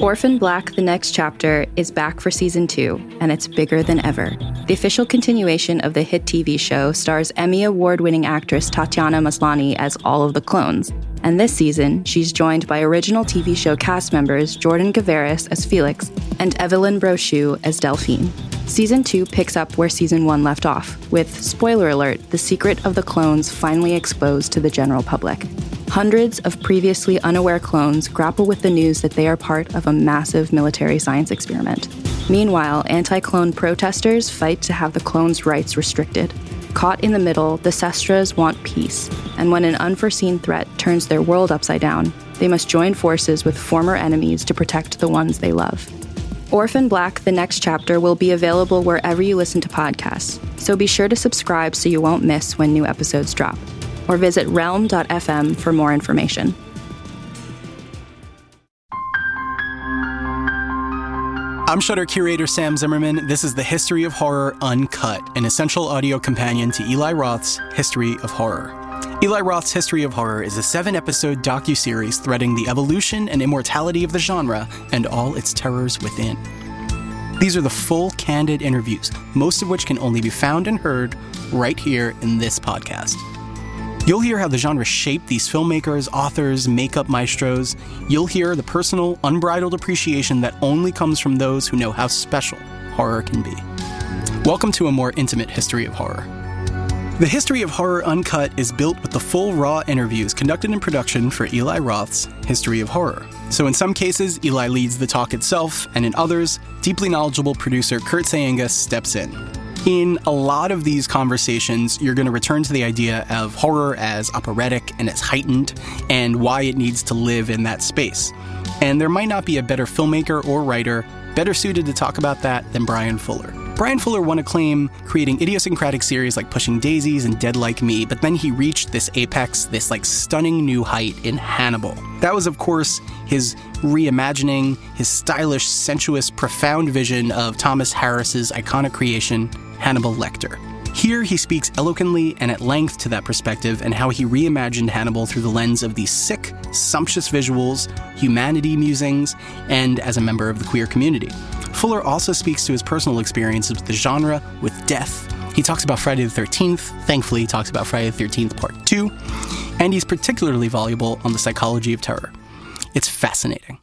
Orphan Black The Next Chapter is back for season two, and it's bigger than ever. The official continuation of the hit TV show stars Emmy Award winning actress Tatiana Maslany as all of the clones. And this season, she's joined by original TV show cast members Jordan Gavaris as Felix and Evelyn Brochu as Delphine. Season 2 picks up where Season 1 left off, with, spoiler alert, the secret of the clones finally exposed to the general public. Hundreds of previously unaware clones grapple with the news that they are part of a massive military science experiment. Meanwhile, anti clone protesters fight to have the clones' rights restricted. Caught in the middle, the Cestras want peace, and when an unforeseen threat turns their world upside down, they must join forces with former enemies to protect the ones they love. Orphan Black The Next Chapter will be available wherever you listen to podcasts, so be sure to subscribe so you won't miss when new episodes drop or visit realm.fm for more information. I'm Shutter curator Sam Zimmerman. This is the History of Horror Uncut, an essential audio companion to Eli Roth's History of Horror. Eli Roth's History of Horror is a seven-episode docu-series threading the evolution and immortality of the genre and all its terrors within. These are the full, candid interviews, most of which can only be found and heard right here in this podcast. You'll hear how the genre shaped these filmmakers, authors, makeup maestros. You'll hear the personal, unbridled appreciation that only comes from those who know how special horror can be. Welcome to a more intimate history of horror. The History of Horror Uncut is built with the full raw interviews conducted in production for Eli Roth's History of Horror. So, in some cases, Eli leads the talk itself, and in others, deeply knowledgeable producer Kurt Sayenga steps in. In a lot of these conversations, you're going to return to the idea of horror as operatic and as heightened, and why it needs to live in that space. And there might not be a better filmmaker or writer better suited to talk about that than Bryan Fuller. Bryan Fuller won acclaim creating idiosyncratic series like Pushing Daisies and Dead Like Me, but then he reached this apex, this like stunning new height in Hannibal. That was, of course, his reimagining, his stylish, sensuous, profound vision of Thomas Harris's iconic creation, Hannibal Lecter. Here, he speaks eloquently and at length to that perspective and how he reimagined Hannibal through the lens of these sick, sumptuous visuals, humanity musings, and as a member of the queer community. Fuller also speaks to his personal experiences with the genre, with death. He talks about Friday the 13th, thankfully, he talks about Friday the 13th Part 2, and he's particularly voluble on the psychology of terror. It's fascinating.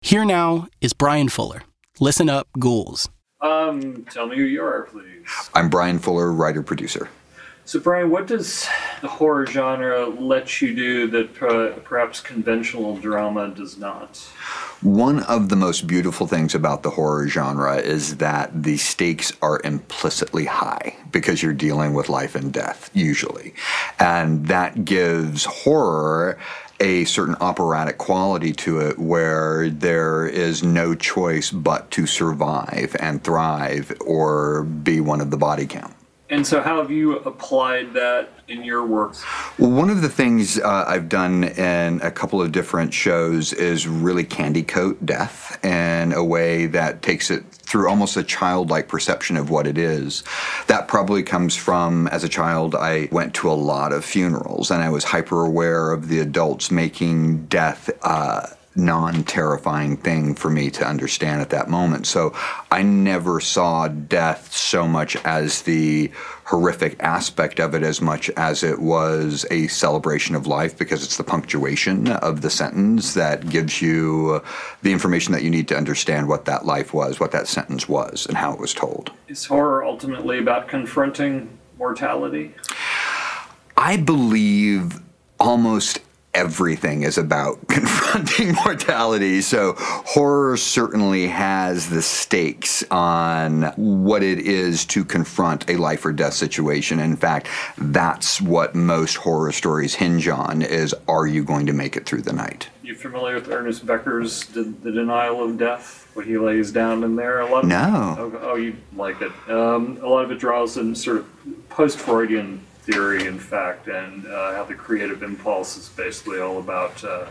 Here now is Bryan Fuller. Listen up, ghouls. Um, tell me who you are, please. I'm Bryan Fuller, writer producer. So, Bryan, what does the horror genre let you do that uh, perhaps conventional drama does not? One of the most beautiful things about the horror genre is that the stakes are implicitly high because you're dealing with life and death, usually. And that gives horror a certain operatic quality to it where there is no choice but to survive and thrive or be one of the body count. And so, how have you applied that in your work? Well, one of the things uh, I've done in a couple of different shows is really candy coat death in a way that takes it through almost a childlike perception of what it is. That probably comes from as a child, I went to a lot of funerals and I was hyper aware of the adults making death. Uh, non terrifying thing for me to understand at that moment. So I never saw death so much as the horrific aspect of it as much as it was a celebration of life because it's the punctuation of the sentence that gives you the information that you need to understand what that life was, what that sentence was, and how it was told. Is horror ultimately about confronting mortality? I believe almost everything is about confronting mortality. So horror certainly has the stakes on what it is to confront a life or death situation. In fact, that's what most horror stories hinge on is are you going to make it through the night? You familiar with Ernest Becker's The, the Denial of Death? What he lays down in there? A lot of, no. Oh, oh you like it. Um, a lot of it draws in sort of post-Freudian theory, in fact, and uh, how the creative impulse is basically all about uh,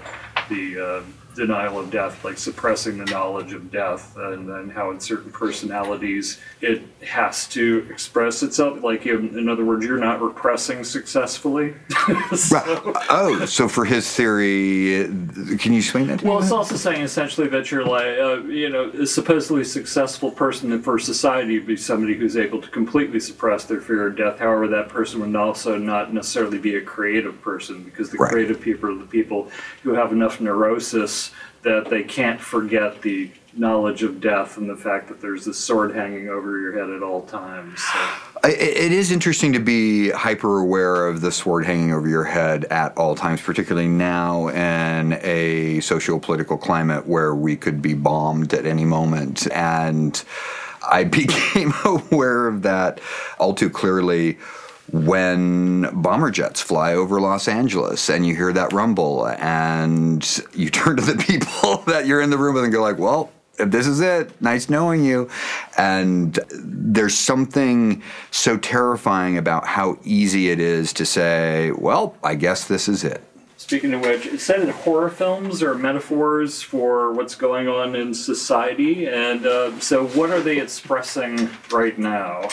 the uh, denial of death, like suppressing the knowledge of death, and then how in certain personalities it has to express itself. Like, in, in other words, you're not repressing successfully. so, right. Oh, so for his theory, can you explain that? Well, it's also saying essentially that you're like, uh, you know, a supposedly successful person for society would be somebody who's able to completely suppress their fear of death. However, that person would also not necessarily be a creative person because the right. creative people are the people who have enough neurosis that they can't forget the knowledge of death and the fact that there's this sword hanging over your head at all times. So. It is interesting to be hyper aware of the sword hanging over your head at all times, particularly now in a socio political climate where we could be bombed at any moment. And I became aware of that all too clearly when bomber jets fly over Los Angeles and you hear that rumble and you turn to the people that you're in the room with and go like, well, this is it. Nice knowing you. And there's something so terrifying about how easy it is to say, well, I guess this is it. Speaking of which, it said that horror films are metaphors for what's going on in society, and uh, so what are they expressing right now?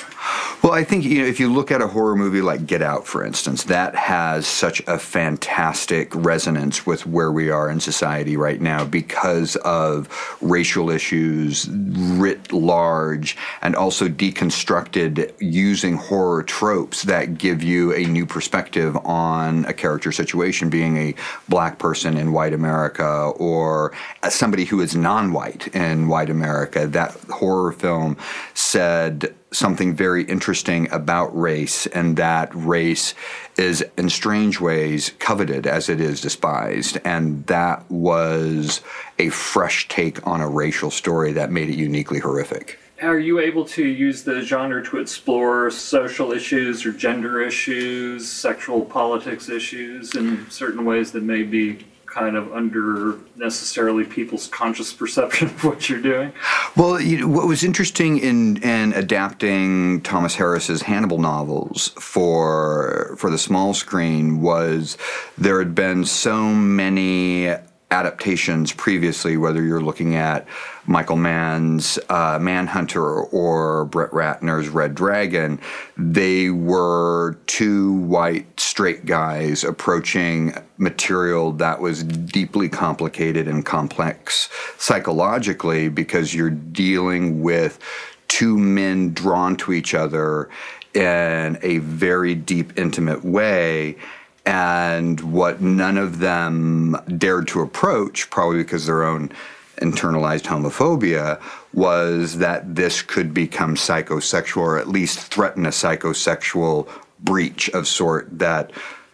Well, I think you know if you look at a horror movie like Get Out, for instance, that has such a fantastic resonance with where we are in society right now because of racial issues writ large, and also deconstructed using horror tropes that give you a new perspective on a character situation, being a black person in white America or somebody who is non white in white America. That horror film said something very interesting about race, and that race is, in strange ways, coveted as it is despised. And that was a fresh take on a racial story that made it uniquely horrific are you able to use the genre to explore social issues or gender issues, sexual politics issues in certain ways that may be kind of under necessarily people's conscious perception of what you're doing? Well, you know, what was interesting in, in adapting Thomas Harris's Hannibal novels for for the small screen was there had been so many adaptations previously, whether you're looking at Michael Mann's uh, Manhunter or Brett Ratner's Red Dragon, they were two white straight guys approaching material that was deeply complicated and complex psychologically because you're dealing with two men drawn to each other in a very deep, intimate way and what none of them dared to approach, probably because their own internalized homophobia, was that this could become psychosexual or at least threaten a psychosexual breach of sort that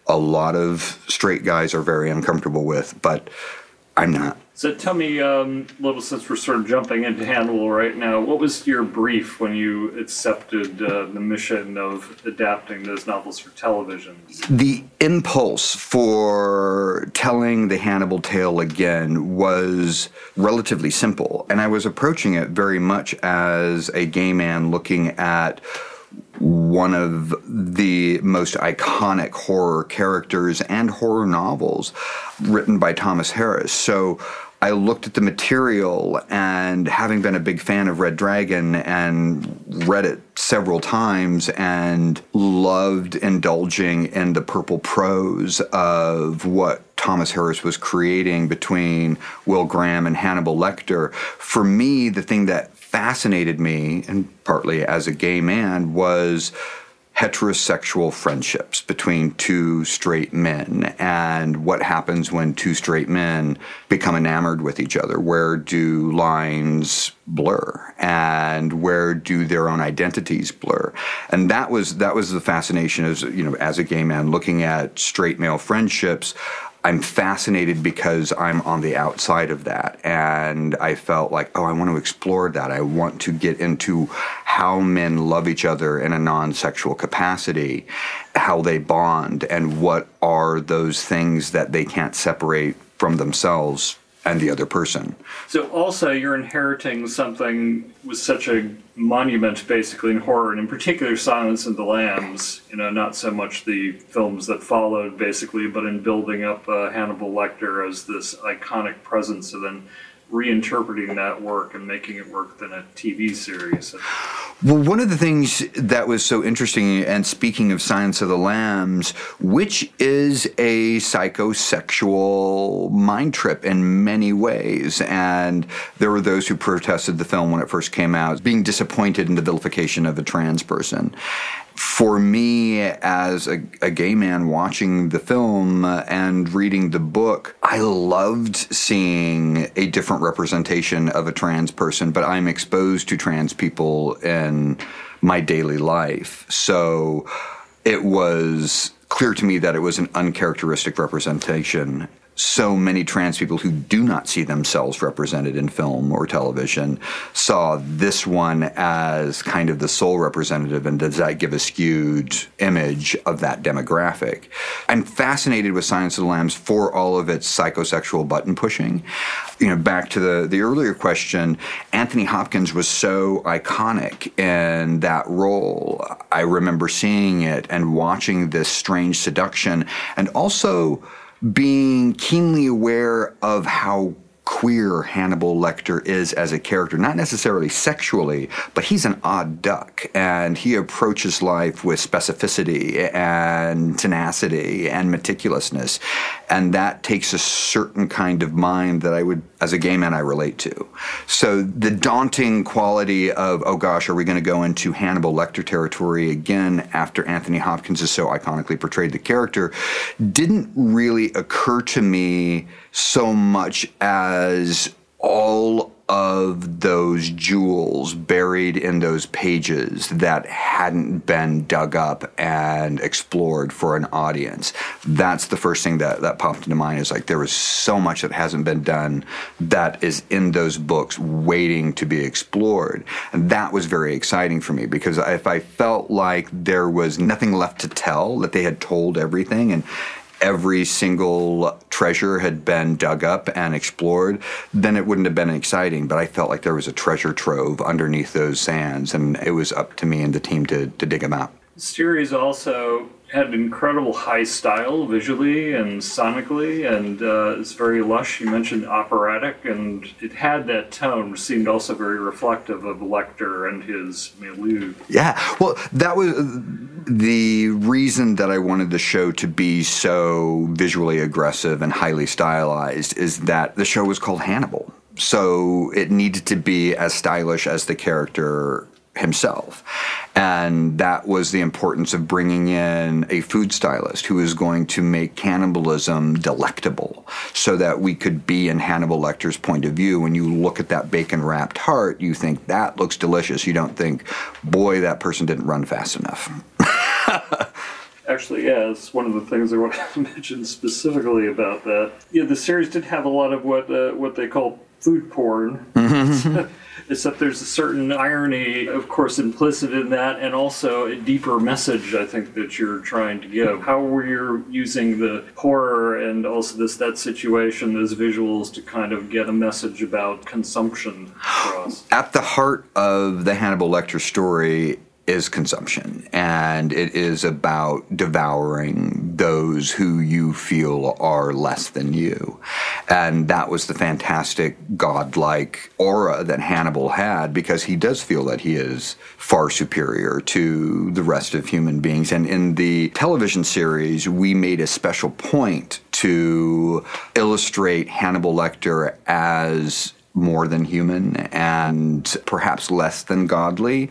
a lot of straight guys are very uncomfortable with, but I'm not. So tell me, um, little since we're sort of jumping into Hannibal right now, what was your brief when you accepted uh, the mission of adapting those novels for television? The impulse for telling the Hannibal tale again was relatively simple, and I was approaching it very much as a gay man looking at one of the most iconic horror characters and horror novels written by Thomas Harris. So I looked at the material and having been a big fan of Red Dragon and read it several times and loved indulging in the purple prose of what Thomas Harris was creating between Will Graham and Hannibal Lecter. For me, the thing that fascinated me, and partly as a gay man, was heterosexual friendships between two straight men and what happens when two straight men become enamored with each other. Where do lines blur? And where do their own identities blur? And that was that was the fascination as you know as a gay man looking at straight male friendships I'm fascinated because I'm on the outside of that. And I felt like, oh, I want to explore that. I want to get into how men love each other in a non sexual capacity, how they bond, and what are those things that they can't separate from themselves and the other person. So also you're inheriting something with such a monument basically in horror and in particular Silence of the Lambs, you know, not so much the films that followed basically, but in building up uh, Hannibal Lecter as this iconic presence and then reinterpreting that work and making it work within a TV series. Well, one of the things that was so interesting, and speaking of Silence of the Lambs, which is a psychosexual mind trip in many ways. And there were those who protested the film when it first came out, being disappointed in the vilification of a trans person for me as a, a, gay man watching the film and reading the book, I loved seeing a different representation of a trans person, but I'm exposed to trans people in my daily life. So it was clear to me that it was an uncharacteristic representation so many trans people who do not see themselves represented in film or television saw this one as kind of the sole representative and does that give a skewed image of that demographic. I'm fascinated with silence of the lambs for all of its psychosexual button pushing. You know back to the, the earlier question anthony hopkins was so iconic in that role. I remember seeing it and watching this strange seduction and also being keenly aware of how queer Hannibal Lecter is as a character, not necessarily sexually, but he's an odd duck and he approaches life with specificity and tenacity and meticulousness. And that takes a certain kind of mind that I would, as a gay man, I relate to. So the daunting quality of, oh gosh, are we going to go into Hannibal Lecter territory again after Anthony Hopkins has so iconically portrayed the character didn't really occur to me so much as all of those jewels buried in those pages that hadn't been dug up and explored for an audience. That's the first thing that, that popped into mind is like there was so much that hasn't been done that is in those books waiting to be explored. And that was very exciting for me because if I felt like there was nothing left to tell, that they had told everything and every single treasure had been dug up and explored, then it wouldn't have been exciting. But I felt like there was a treasure trove underneath those sands, and it was up to me and the team to, to dig them out. The series also had incredible high style visually and sonically, and uh, it's very lush. You mentioned operatic, and it had that tone, which seemed also very reflective of Lecter and his milieu. Yeah, well, that was the reason that I wanted the show to be so visually aggressive and highly stylized is that the show was called Hannibal. So it needed to be as stylish as the character himself. And that was the importance of bringing in a food stylist who is going to make cannibalism delectable so that we could be in Hannibal Lecter's point of view. When you look at that bacon wrapped heart, you think that looks delicious. You don't think, boy, that person didn't run fast enough. Actually, yeah, it's one of the things I want to mention specifically about that. Yeah, the series did have a lot of what uh, what they call food porn. Except there's a certain irony, of course, implicit in that, and also a deeper message I think that you're trying to give. How were you using the horror and also this that situation, those visuals, to kind of get a message about consumption across? At the heart of the Hannibal Lecter story is consumption and it is about devouring those who you feel are less than you. And that was the fantastic godlike aura that Hannibal had because he does feel that he is far superior to the rest of human beings. And in the television series we made a special point to illustrate Hannibal Lecter as more than human and perhaps less than godly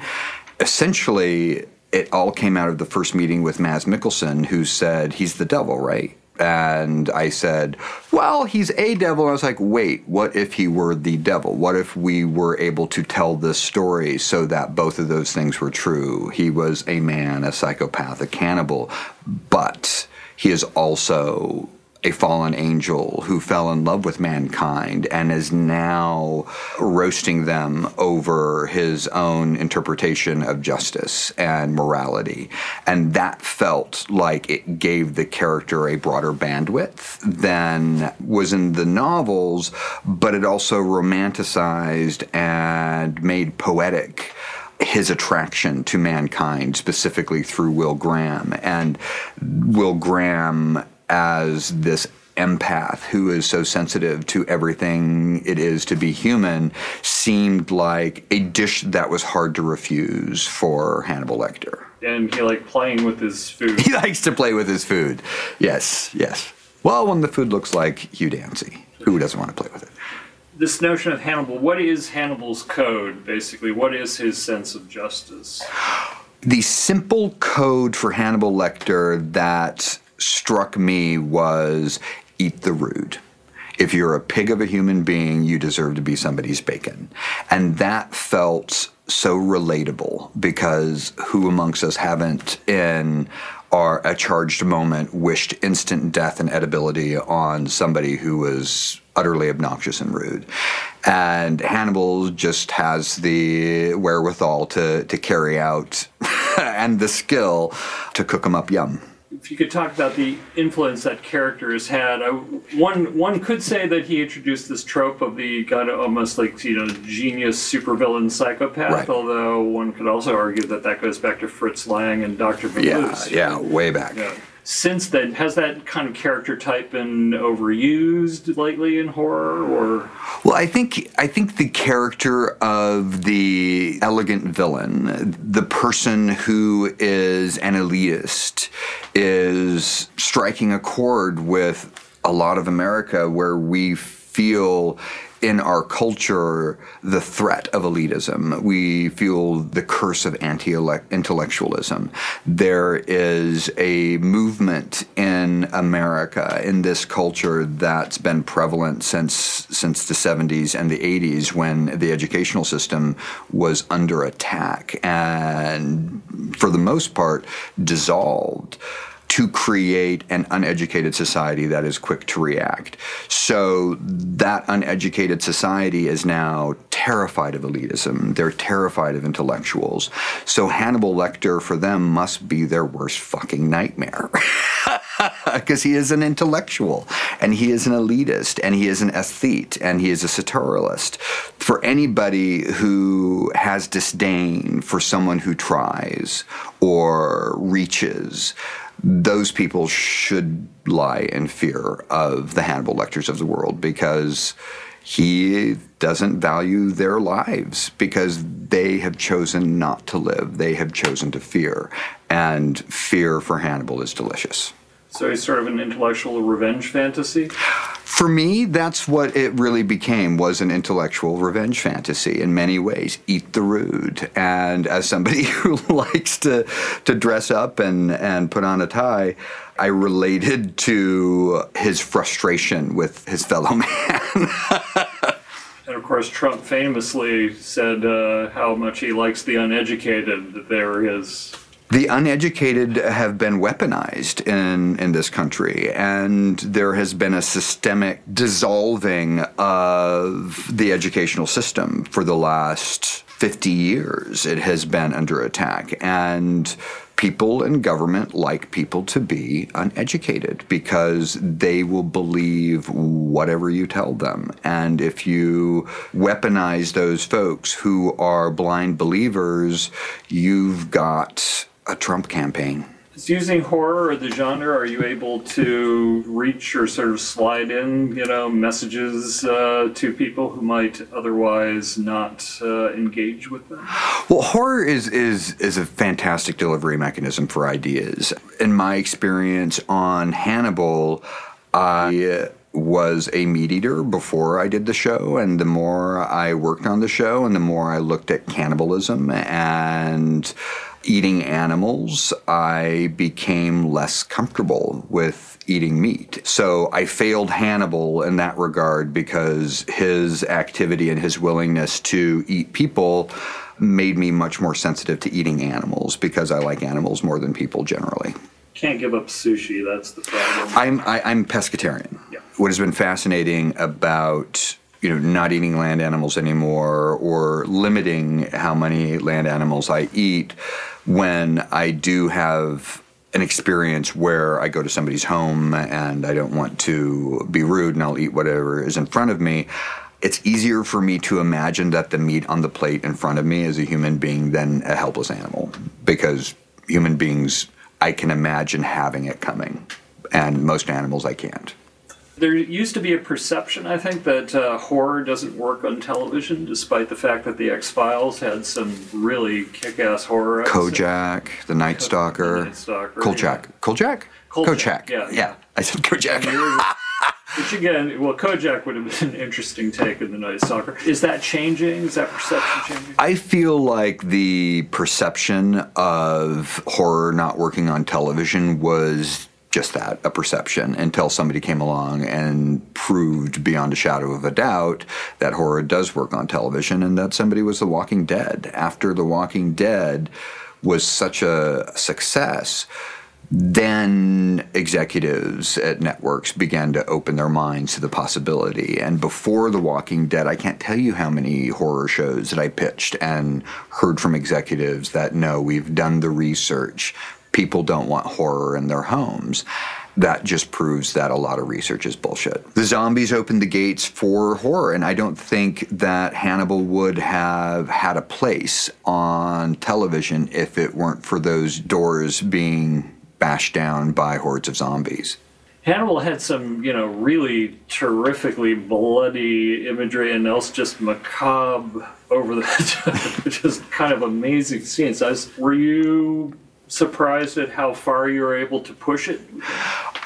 essentially, it all came out of the first meeting with Mads Mikkelsen, who said he's the devil, right? And I said, well, he's a devil. And I was like, wait, what if he were the devil? What if we were able to tell this story so that both of those things were true? He was a man, a psychopath, a cannibal, but he is also a fallen angel who fell in love with mankind and is now roasting them over his own interpretation of justice and morality. And that felt like it gave the character a broader bandwidth than was in the novels, but it also romanticized and made poetic his attraction to mankind, specifically through Will Graham. And Will Graham as this empath who is so sensitive to everything it is to be human seemed like a dish that was hard to refuse for Hannibal Lecter. And he liked playing with his food. He likes to play with his food. Yes, yes. Well, when the food looks like Hugh Dancy, who doesn't want to play with it? This notion of Hannibal, what is Hannibal's code, basically? What is his sense of justice? The simple code for Hannibal Lecter that struck me was eat the rude. If you're a pig of a human being, you deserve to be somebody's bacon. And that felt so relatable because who amongst us haven't, in our a charged moment, wished instant death and edibility on somebody who was utterly obnoxious and rude. And Hannibal just has the wherewithal to, to carry out and the skill to cook them up yum if you could talk about the influence that character has had, I, one one could say that he introduced this trope of the kind of almost like you know genius supervillain psychopath. Right. Although one could also argue that that goes back to Fritz Lang and Doctor Yeah, yeah, way back. Yeah since then has that kind of character type been overused lately in horror or? Well i think i think the character of the elegant villain the person who is an elitist is striking a chord with a lot of america where we feel in our culture the threat of elitism. We feel the curse of anti intellectualism. There is a movement in America, in this culture, that's been prevalent since, since the 70s and the 80s when the educational system was under attack and, for the most part, dissolved to create an uneducated society that is quick to react. So that uneducated society is now terrified of elitism. They're terrified of intellectuals. So Hannibal Lecter for them must be their worst fucking nightmare. Because he is an intellectual and he is an elitist and he is an aesthete and he is a satirist. For anybody who has disdain for someone who tries or reaches, those people should lie in fear of the Hannibal Lecters of the world because he doesn't value their lives because they have chosen not to live. They have chosen to fear. And fear for Hannibal is delicious. So he's sort of an intellectual revenge fantasy? For me, that's what it really became was an intellectual revenge fantasy in many ways. Eat the rude. And as somebody who likes to to dress up and, and put on a tie, I related to his frustration with his fellow man. and of course, Trump famously said uh, how much he likes the uneducated, that they were his the uneducated have been weaponized in, in this country, and there has been a systemic dissolving of the educational system for the last 50 years. It has been under attack, and people in government like people to be uneducated because they will believe whatever you tell them. And if you weaponize those folks who are blind believers, you've got a Trump campaign. Is using horror or the genre, are you able to reach or sort of slide in, you know, messages uh, to people who might otherwise not uh, engage with them? Well, horror is is is a fantastic delivery mechanism for ideas. In my experience on Hannibal, I was a meat eater before I did the show, and the more I worked on the show, and the more I looked at cannibalism and eating animals, I became less comfortable with eating meat. So I failed Hannibal in that regard because his activity and his willingness to eat people made me much more sensitive to eating animals because I like animals more than people generally. Can't give up sushi. That's the problem. I'm I, I'm pescatarian. Yeah. What has been fascinating about you know not eating land animals anymore or limiting how many land animals I eat when I do have an experience where I go to somebody's home and I don't want to be rude and I'll eat whatever is in front of me. It's easier for me to imagine that the meat on the plate in front of me is a human being than a helpless animal because human beings, I can imagine having it coming, and most animals I can't. There used to be a perception, I think, that uh, horror doesn't work on television, despite the fact that the X Files had some really kick-ass horror. episodes. Kojak, the Night Stalker, The Night Stalker, Kolchak, Kolchak, Kolchak, yeah. yeah. I said Kojak. Which again, well, Kojak would have been an interesting take in the Night Stalker. Is that changing? Is that perception changing? I feel like the perception of horror not working on television was just that a perception until somebody came along and proved beyond a shadow of a doubt that horror does work on television and that somebody was The Walking Dead. After The Walking Dead was such a success, then executives at networks began to open their minds to the possibility. And before The Walking Dead, I can't tell you how many horror shows that I pitched and heard from executives that no, we've done the research. People don't want horror in their homes. That just proves that a lot of research is bullshit. The zombies opened the gates for horror, and I don't think that Hannibal would have had a place on television if it weren't for those doors being bashed down by hordes of zombies. Hannibal had some, you know, really terrifically bloody imagery and else just macabre over the just kind of amazing scenes. I was, were you surprised at how far you were able to push it?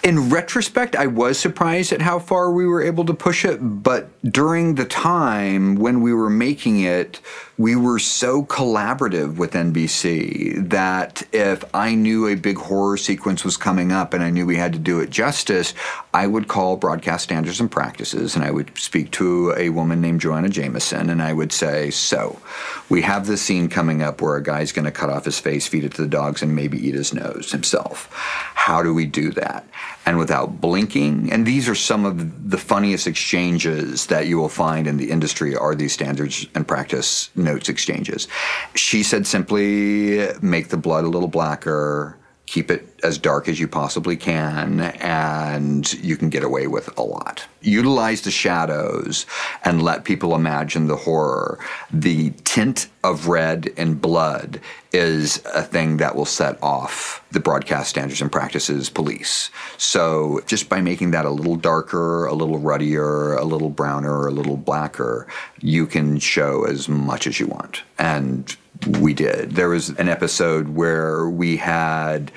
In retrospect, I was surprised at how far we were able to push it, but during the time when we were making it, we were so collaborative with NBC that if I knew a big horror sequence was coming up and I knew we had to do it justice, I would call broadcast standards and practices and I would speak to a woman named Joanna Jameson and I would say, So, we have this scene coming up where a guy's going to cut off his face, feed it to the dogs, and maybe eat his nose himself. How do we do that? And without blinking, and these are some of the funniest exchanges that you will find in the industry are these standards and practice notes exchanges. She said simply make the blood a little blacker, keep it as dark as you possibly can, and you can get away with a lot. Utilize the shadows and let people imagine the horror. The tint of red and blood is a thing that will set off the broadcast standards and practices police. So just by making that a little darker, a little ruddier, a little browner, a little blacker, you can show as much as you want. And we did. There was an episode where we had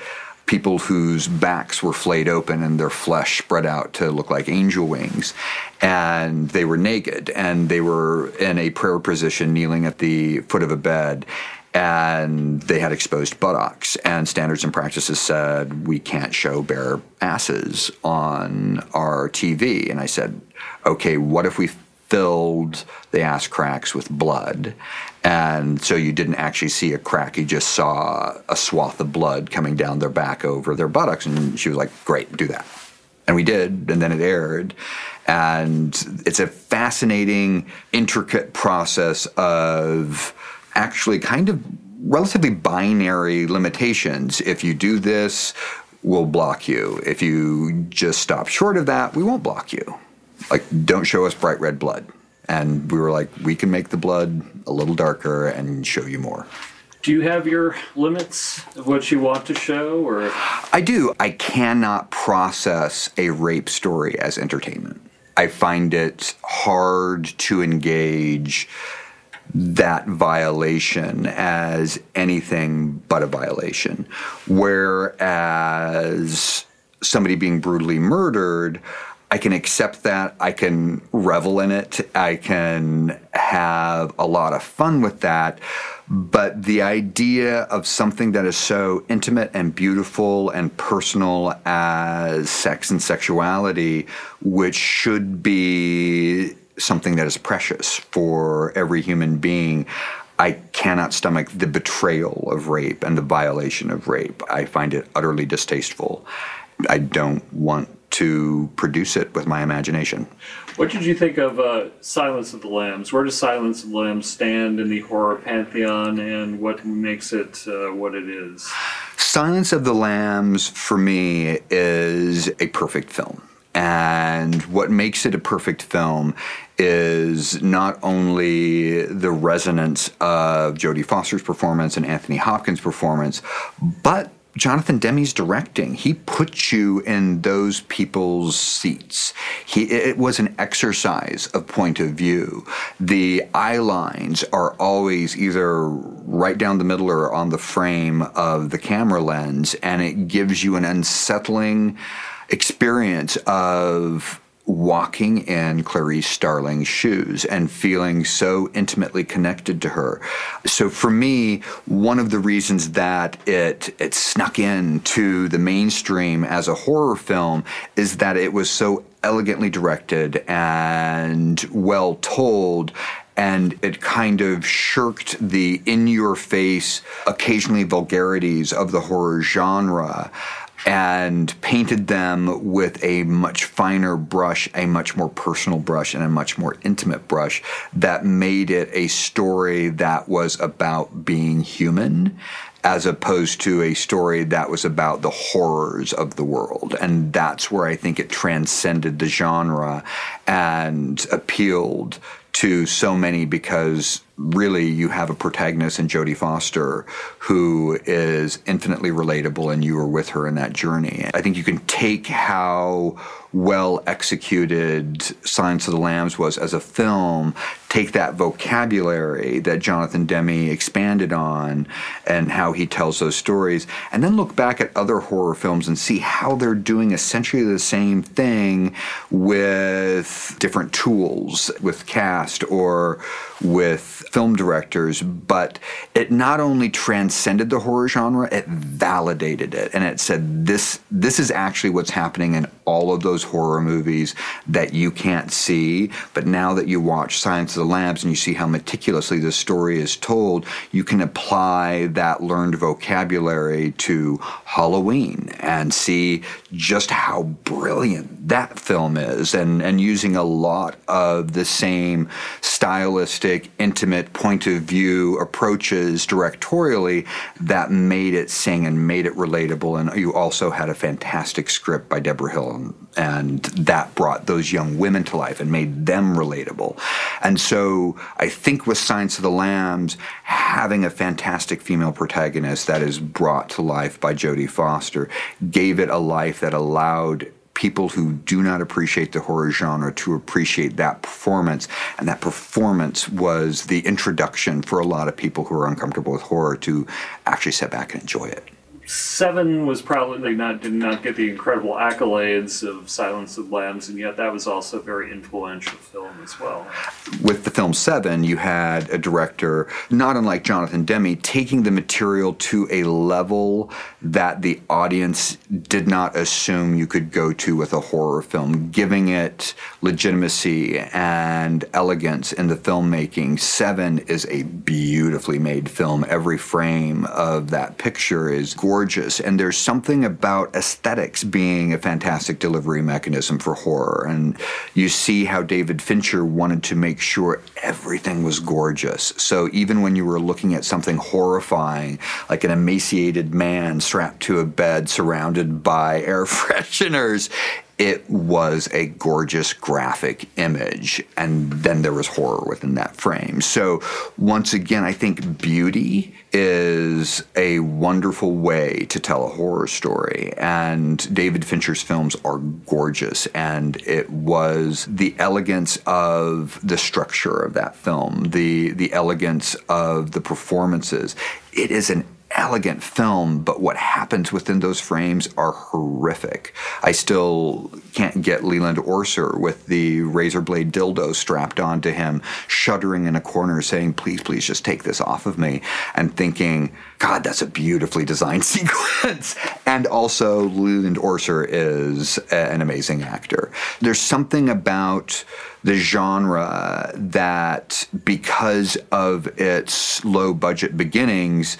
people whose backs were flayed open and their flesh spread out to look like angel wings. And they were naked and they were in a prayer position kneeling at the foot of a bed. And they had exposed buttocks, and standards and practices said we can't show bare asses on our TV. And I said, okay, what if we filled the ass cracks with blood. And so you didn't actually see a crack, you just saw a swath of blood coming down their back over their buttocks. And she was like, Great, do that. And we did, and then it aired. And it's a fascinating, intricate process of actually kind of relatively binary limitations. If you do this, we'll block you. If you just stop short of that, we won't block you like don't show us bright red blood and we were like we can make the blood a little darker and show you more. Do you have your limits of what you want to show, or? I do. I cannot process a rape story as entertainment. I find it hard to engage that violation as anything but a violation. Whereas somebody being brutally murdered I can accept that. I can revel in it. I can have a lot of fun with that. But the idea of something that is so intimate and beautiful and personal as sex and sexuality, which should be something that is precious for every human being, I cannot stomach the betrayal of rape and the violation of rape. I find it utterly distasteful. I don't want to produce it with my imagination. What did you think of uh, Silence of the Lambs? Where does Silence of the Lambs stand in the horror pantheon, and what makes it uh, what it is? Silence of the Lambs, for me, is a perfect film. And what makes it a perfect film is not only the resonance of Jodie Foster's performance and Anthony Hopkins' performance, but Jonathan Demme's directing. He puts you in those people's seats. He, it was an exercise of point of view. The eye lines are always either right down the middle or on the frame of the camera lens, and it gives you an unsettling experience of walking in Clarice Starling's shoes and feeling so intimately connected to her. So for me, one of the reasons that it it snuck in to the mainstream as a horror film is that it was so elegantly directed and well told and it kind of shirked the in your face occasionally vulgarities of the horror genre and painted them with a much finer brush, a much more personal brush, and a much more intimate brush that made it a story that was about being human as opposed to a story that was about the horrors of the world. And that's where I think it transcended the genre and appealed to so many because really you have a protagonist in Jodie Foster who is infinitely relatable and you are with her in that journey. I think you can take how well executed Silence of the Lambs was as a film, take that vocabulary that Jonathan Demme expanded on and how he tells those stories, and then look back at other horror films and see how they're doing essentially the same thing with different tools, with cast or with film directors, but it not only transcended the horror genre, it validated it. And it said this this is actually what's happening in all of those horror movies that you can't see. But now that you watch Silence of the Lambs and you see how meticulously the story is told, you can apply that learned vocabulary to Halloween and see just how brilliant that film is and, and using a lot of the same stylistic, intimate point of view approaches directorially that made it sing and made it relatable. And you also had a fantastic script by Debra Hill, and that brought those young women to life and made them relatable. And so I think with Silence of the Lambs, having a fantastic female protagonist that is brought to life by Jodie Foster gave it a life that allowed people who do not appreciate the horror genre to appreciate that performance. And that performance was the introduction for a lot of people who are uncomfortable with horror to actually sit back and enjoy it. Seven was probably not did not get the incredible accolades of Silence of Lambs, and yet that was also a very influential film as well. With the film Seven, you had a director not unlike Jonathan Demme taking the material to a level that the audience did not assume you could go to with a horror film, giving it legitimacy and elegance in the filmmaking. Seven is a beautifully made film. Every frame of that picture is gorgeous gorgeous, and there's something about aesthetics being a fantastic delivery mechanism for horror. And you see how David Fincher wanted to make sure everything was gorgeous. So even when you were looking at something horrifying, like an emaciated man strapped to a bed surrounded by air fresheners, it was a gorgeous graphic image and then there was horror within that frame. So once again i think beauty is a wonderful way to tell a horror story and david fincher's films are gorgeous and it was the elegance of the structure of that film the the elegance of the performances. It is an elegant film, but what happens within those frames are horrific. I still can't get Leland Orser with the razor blade dildo strapped onto him, shuddering in a corner, saying, Please, please just take this off of me, and thinking, God, that's a beautifully designed sequence. and also, Leland Orser is an amazing actor. There's something about the genre that, because of its low budget beginnings,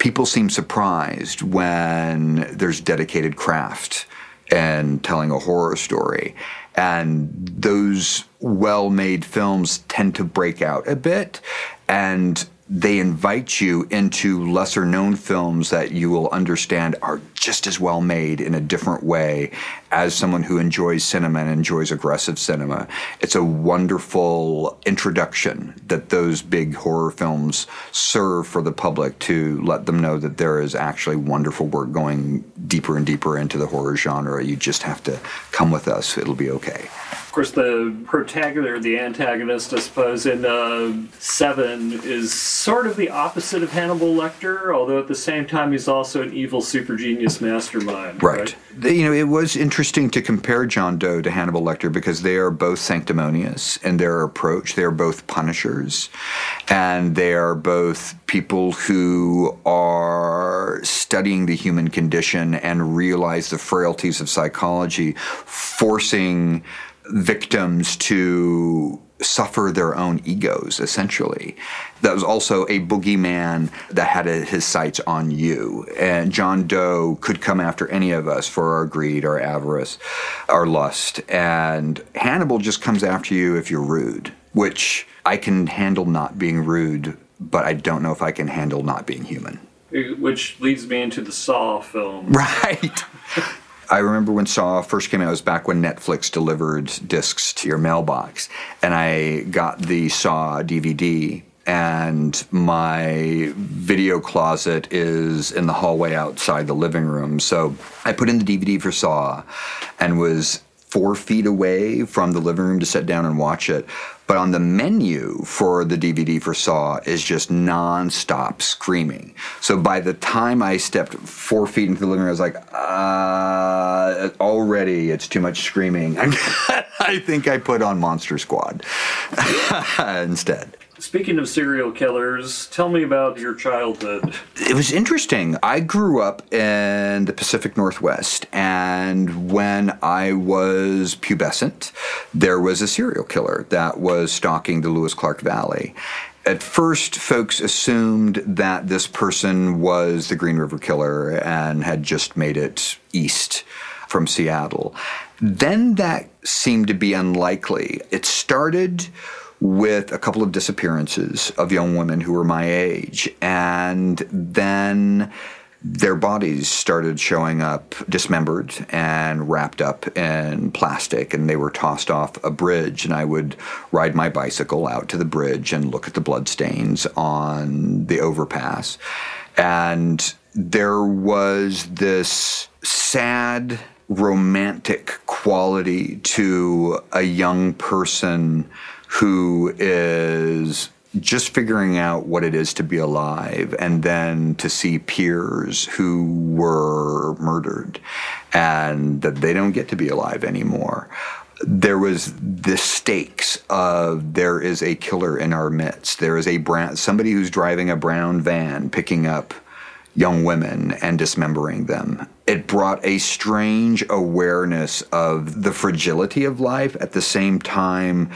people seem surprised when there's dedicated craft and telling a horror story. And those well made films tend to break out a bit. And they invite you into lesser known films that you will understand are just as well made in a different way as someone who enjoys cinema and enjoys aggressive cinema. It's a wonderful introduction that those big horror films serve for the public to let them know that there is actually wonderful work going deeper and deeper into the horror genre. You just have to come with us, it'll be okay. Of course, the protagonist, the antagonist, I suppose, in uh, Seven is sort of the opposite of Hannibal Lecter, although at the same time he's also an evil super genius mastermind. Right. right? You know, it was interesting to compare John Doe to Hannibal Lecter because they are both sanctimonious in their approach. They are both punishers, and they are both people who are studying the human condition and realize the frailties of psychology, forcing victims to suffer their own egos, essentially. That was also a boogeyman that had his sights on you. And John Doe could come after any of us for our greed, our avarice, our lust. And Hannibal just comes after you if you're rude, which I can handle not being rude, but I don't know if I can handle not being human. Which leads me into the Saw film. Right. I remember when Saw first came out, it was back when Netflix delivered discs to your mailbox. And I got the Saw DVD, and my video closet is in the hallway outside the living room. So I put in the DVD for Saw and was four feet away from the living room to sit down and watch it. But on the menu for the DVD for Saw is just nonstop screaming. So by the time I stepped four feet into the living room, I was like, uh, already it's too much screaming. I think I put on Monster Squad instead. Speaking of serial killers, tell me about your childhood. It was interesting. I grew up in the Pacific Northwest, and when I was pubescent, there was a serial killer that was stalking the Lewis Clark Valley. At first, folks assumed that this person was the Green River Killer and had just made it east from Seattle. Then that seemed to be unlikely. It started with a couple of disappearances of young women who were my age. And then their bodies started showing up dismembered and wrapped up in plastic, and they were tossed off a bridge. And I would ride my bicycle out to the bridge and look at the bloodstains on the overpass. And there was this sad, romantic quality to a young person who is just figuring out what it is to be alive and then to see peers who were murdered and that they don't get to be alive anymore. There was the stakes of there is a killer in our midst. There is a somebody who's driving a brown van picking up young women and dismembering them. It brought a strange awareness of the fragility of life at the same time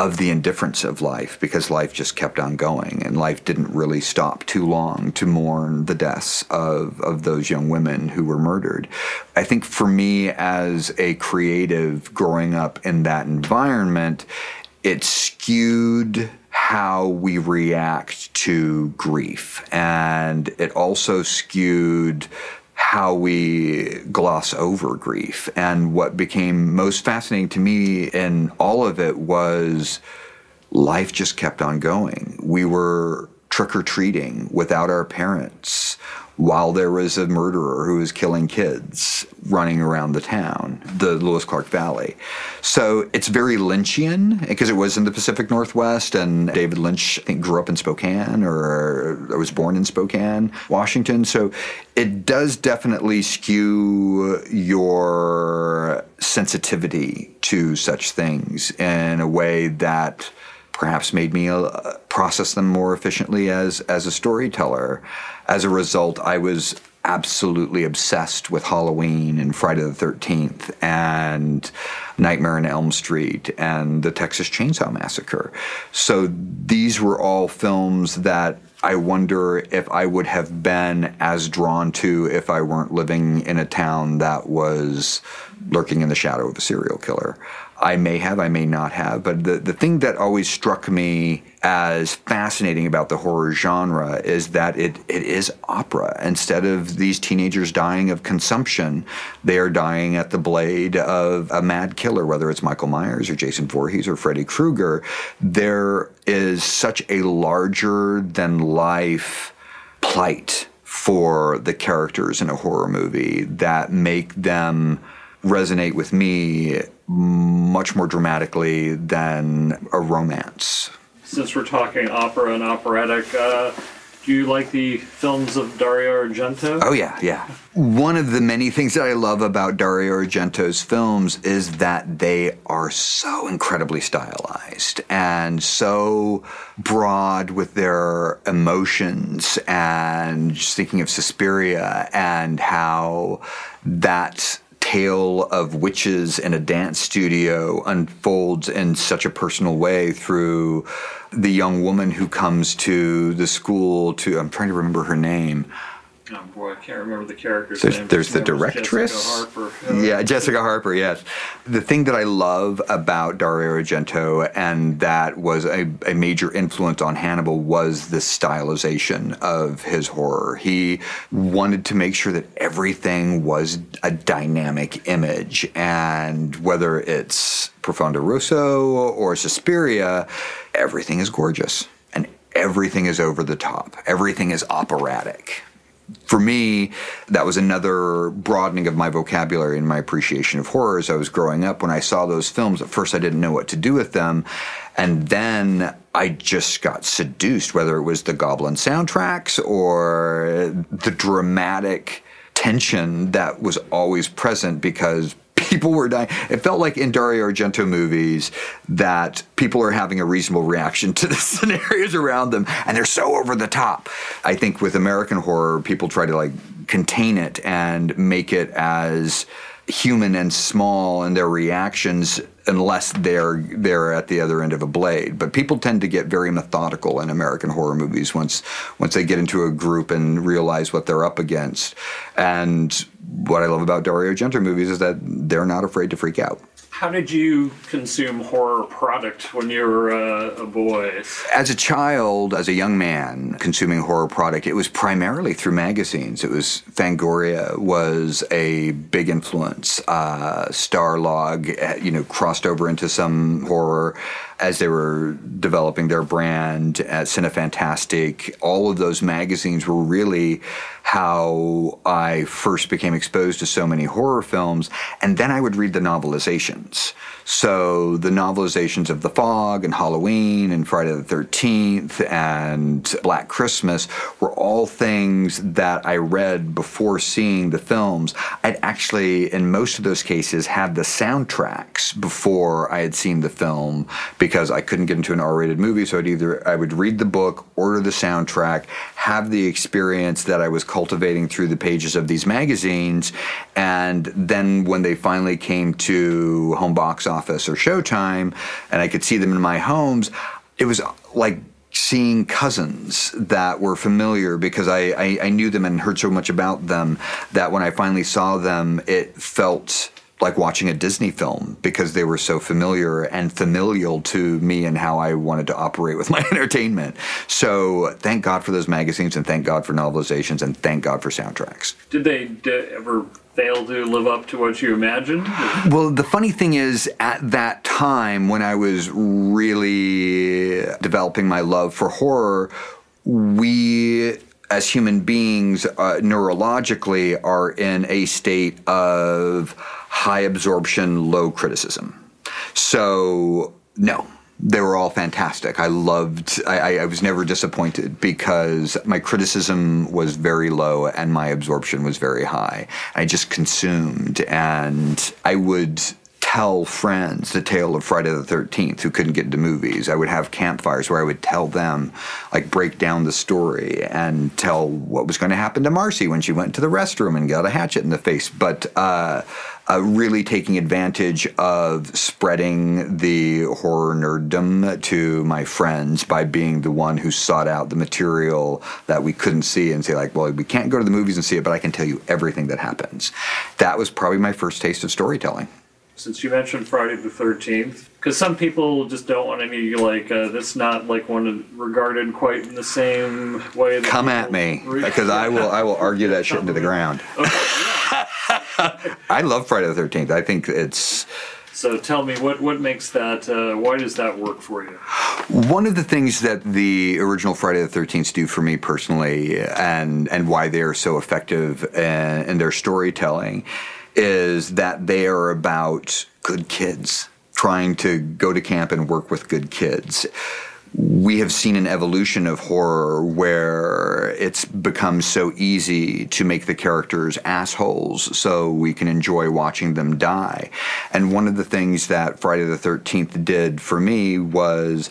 of the indifference of life because life just kept on going and life didn't really stop too long to mourn the deaths of, of those young women who were murdered. I think for me as a creative growing up in that environment, it skewed how we react to grief and it also skewed how we gloss over grief. And what became most fascinating to me in all of it was life just kept on going. We were trick or treating without our parents while there was a murderer who was killing kids running around the town, the Lewis Clark Valley. So it's very Lynchian because it was in the Pacific Northwest, and David Lynch, I think, grew up in Spokane or was born in Spokane, Washington. So it does definitely skew your sensitivity to such things in a way that perhaps made me uh, process them more efficiently as as a storyteller. As a result, I was absolutely obsessed with Halloween and Friday the 13th and Nightmare on Elm Street and the Texas Chainsaw Massacre. So these were all films that I wonder if I would have been as drawn to if I weren't living in a town that was lurking in the shadow of a serial killer. I may have, I may not have, but the, the thing that always struck me as fascinating about the horror genre is that it, it is opera. Instead of these teenagers dying of consumption, they are dying at the blade of a mad killer, whether it's Michael Myers or Jason Voorhees or Freddy Krueger. There is such a larger than life plight for the characters in a horror movie that make them resonate with me much more dramatically than a romance. Since we're talking opera and operatic, uh, do you like the films of Dario Argento? Oh, yeah, yeah. One of the many things that I love about Dario Argento's films is that they are so incredibly stylized and so broad with their emotions. And just thinking of Suspiria and how that tale of witches in a dance studio unfolds in such a personal way through the young woman who comes to the school to I'm trying to remember her name Oh boy, I can't remember the character's there's, name. There's the Jessica directress. Harper. Uh, yeah, Jessica Harper. Yes. The thing that I love about Dario Argento, and that was a, a major influence on Hannibal, was the stylization of his horror. He wanted to make sure that everything was a dynamic image, and whether it's Profondo Rosso or Suspiria, everything is gorgeous and everything is over the top. Everything is operatic for me, that was another broadening of my vocabulary and my appreciation of horror as I was growing up. When I saw those films, at first I didn't know what to do with them. And then I just got seduced, whether it was the Goblin soundtracks or the dramatic tension that was always present because people were dying. It felt like in Dario Argento movies that people are having a reasonable reaction to the scenarios around them, and they're so over the top. I think with American horror, people try to like contain it and make it as human and small in their reactions unless they're they're at the other end of a blade. But people tend to get very methodical in American horror movies once once they get into a group and realize what they're up against. And what I love about Dario Argento movies is that they're not afraid to freak out. How did you consume horror product when you were uh, a boy? As a child, as a young man, consuming horror product, it was primarily through magazines. It was Fangoria was a big influence. Uh, Starlog, uh, you know, crossed over into some horror as they were developing their brand at Cinefantastique. All of those magazines were really how I first became exposed to so many horror films. And then I would read the novelizations. So the novelizations of The Fog and Halloween and Friday the 13th and Black Christmas were all things that I read before seeing the films. I'd actually, in most of those cases, had the soundtracks before I had seen the film because I couldn't get into an R-rated movie. So I'd either I would read the book, order the soundtrack, have the experience that I was cultivating through the pages of these magazines, and then when they finally came to home box office or Showtime, and I could see them in my homes, it was like seeing cousins that were familiar because I, I, I, knew them and heard so much about them that when I finally saw them, it felt like watching a Disney film because they were so familiar and familial to me and how I wanted to operate with my entertainment. So thank God for those magazines and thank God for novelizations and thank God for soundtracks. Did they ever fail to live up to what you imagined? Well, the funny thing is, at that time when I was really developing my love for horror, we as human beings, uh, neurologically, are in a state of high absorption, low criticism. So, no, they were all fantastic. I loved. I, I, was never disappointed because my criticism was very low and my absorption was very high. I just consumed, and I would tell friends the tale of Friday the 13th who couldn't get into movies. I would have campfires where I would tell them, like, break down the story and tell what was going to happen to Marcy when she went to the restroom and got a hatchet in the face. But uh, uh, really taking advantage of spreading the horror nerddom to my friends by being the one who sought out the material that we couldn't see and say, like, well, we can't go to the movies and see it, but I can tell you everything that happens. That was probably my first taste of storytelling since you mentioned Friday the Thirteenth, because some people just don't want any like uh, that's not like one regarded quite in the same way. Come at me, because I will I will argue that shit into the ground. Okay, I love Friday the Thirteenth. I think it's. So tell me what what makes that uh, why does that work for you? One of the things that the original Friday the Thirteenth do for me personally, and and why they are so effective in, in their storytelling is that they are about good kids trying to go to camp and work with good kids. We have seen an evolution of horror where it's become so easy to make the characters assholes so we can enjoy watching them die. And one of the things that Friday the 13th did for me was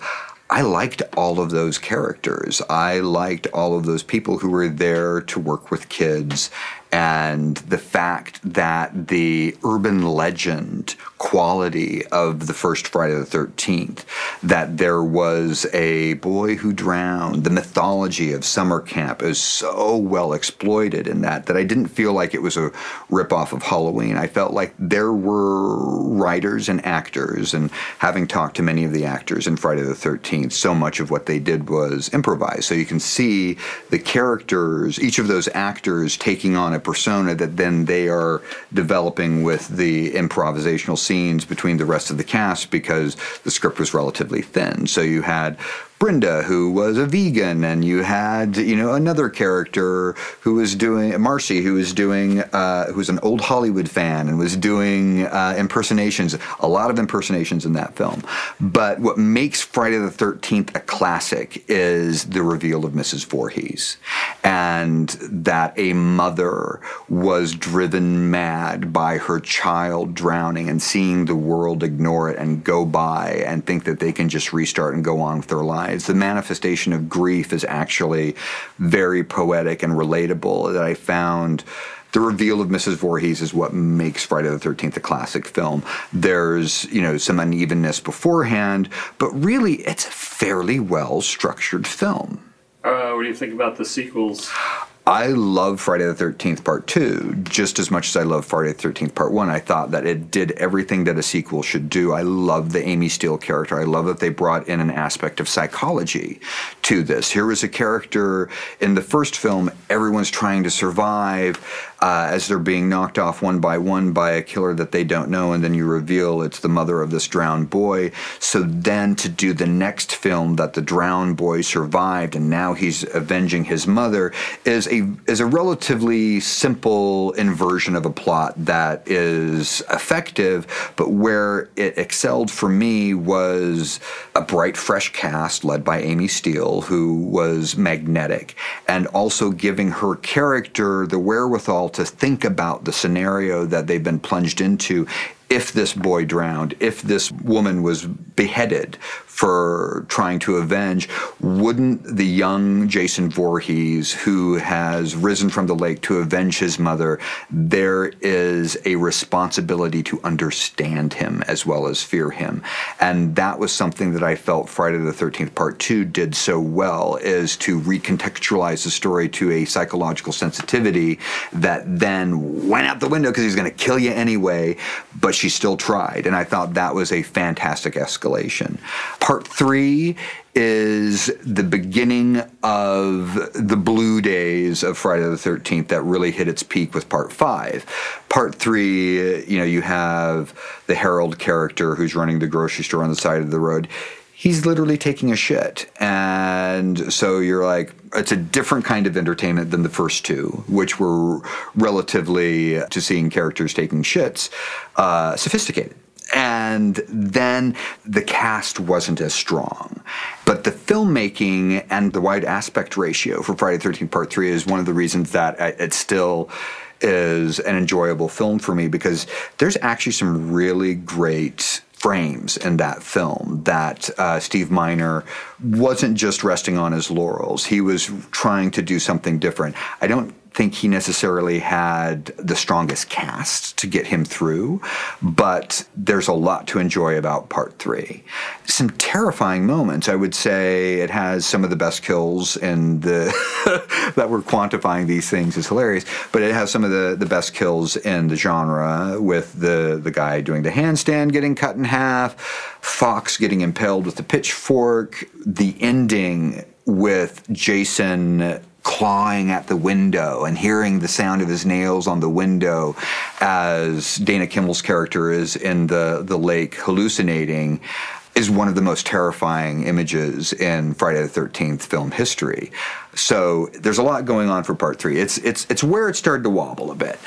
I liked all of those characters. I liked all of those people who were there to work with kids and the fact that the urban legend quality of the first Friday the 13th, that there was a boy who drowned, the mythology of summer camp is so well exploited in that that I didn't feel like it was a ripoff of Halloween. I felt like there were writers and actors, and having talked to many of the actors in Friday the 13th, so much of what they did was improvised. So you can see the characters, each of those actors taking on a a persona that then they are developing with the improvisational scenes between the rest of the cast because the script was relatively thin. So you had Brenda, who was a vegan, and you had you know another character who was doing Marcy, who was doing uh, who was an old Hollywood fan and was doing uh, impersonations. A lot of impersonations in that film. But what makes Friday the Thirteenth a classic is the reveal of Mrs. Voorhees, and that a mother was driven mad by her child drowning and seeing the world ignore it and go by and think that they can just restart and go on with their lives lives. The manifestation of grief is actually very poetic and relatable that I found the reveal of Mrs. Voorhees is what makes Friday the 13th a classic film. There's, you know, some unevenness beforehand, but really it's a fairly well structured film. Uh, what do you think about the sequels? I love Friday the 13th Part 2 just as much as I love Friday the 13th Part 1. I thought that it did everything that a sequel should do. I love the Amy Steele character. I love that they brought in an aspect of psychology to this. Here was a character in the first film, everyone's trying to survive uh, as they're being knocked off one by one by a killer that they don't know, and then you reveal it's the mother of this drowned boy. So then to do the next film that the drowned boy survived and now he's avenging his mother is a is a relatively simple inversion of a plot that is effective, but where it excelled for me was a bright, fresh cast led by Amy Steele, who was magnetic, and also giving her character the wherewithal to think about the scenario that they've been plunged into if this boy drowned, if this woman was beheaded for trying to avenge, wouldn't the young Jason Voorhees, who has risen from the lake to avenge his mother, there is a responsibility to understand him as well as fear him. And that was something that I felt Friday the 13th Part 2 did so well, is to recontextualize the story to a psychological sensitivity that then went out the window because he's going to kill you anyway, but she still tried. And I thought that was a fantastic escalation. Part three is the beginning of the blue days of Friday the 13th that really hit its peak with part five. Part three, you know, you have the Harold character who's running the grocery store on the side of the road he's literally taking a shit. And so you're like, it's a different kind of entertainment than the first two, which were relatively, to seeing characters taking shits, uh, sophisticated. And then the cast wasn't as strong. But the filmmaking and the wide aspect ratio for Friday the 13th Part 3 is one of the reasons that it still is an enjoyable film for me because there's actually some really great frames in that film that uh, Steve Miner wasn't just resting on his laurels. He was trying to do something different. I don't think he necessarily had the strongest cast to get him through, but there's a lot to enjoy about part three. Some terrifying moments. I would say it has some of the best kills in the that we're quantifying these things is hilarious, but it has some of the, the best kills in the genre with the, the guy doing the handstand getting cut in half, Fox getting impaled with the pitchfork, the ending with Jason clawing at the window and hearing the sound of his nails on the window as Dana Kimmel's character is in the, the lake hallucinating is one of the most terrifying images in Friday the 13th film history. So there's a lot going on for part three. It's it's it's where it started to wobble a bit.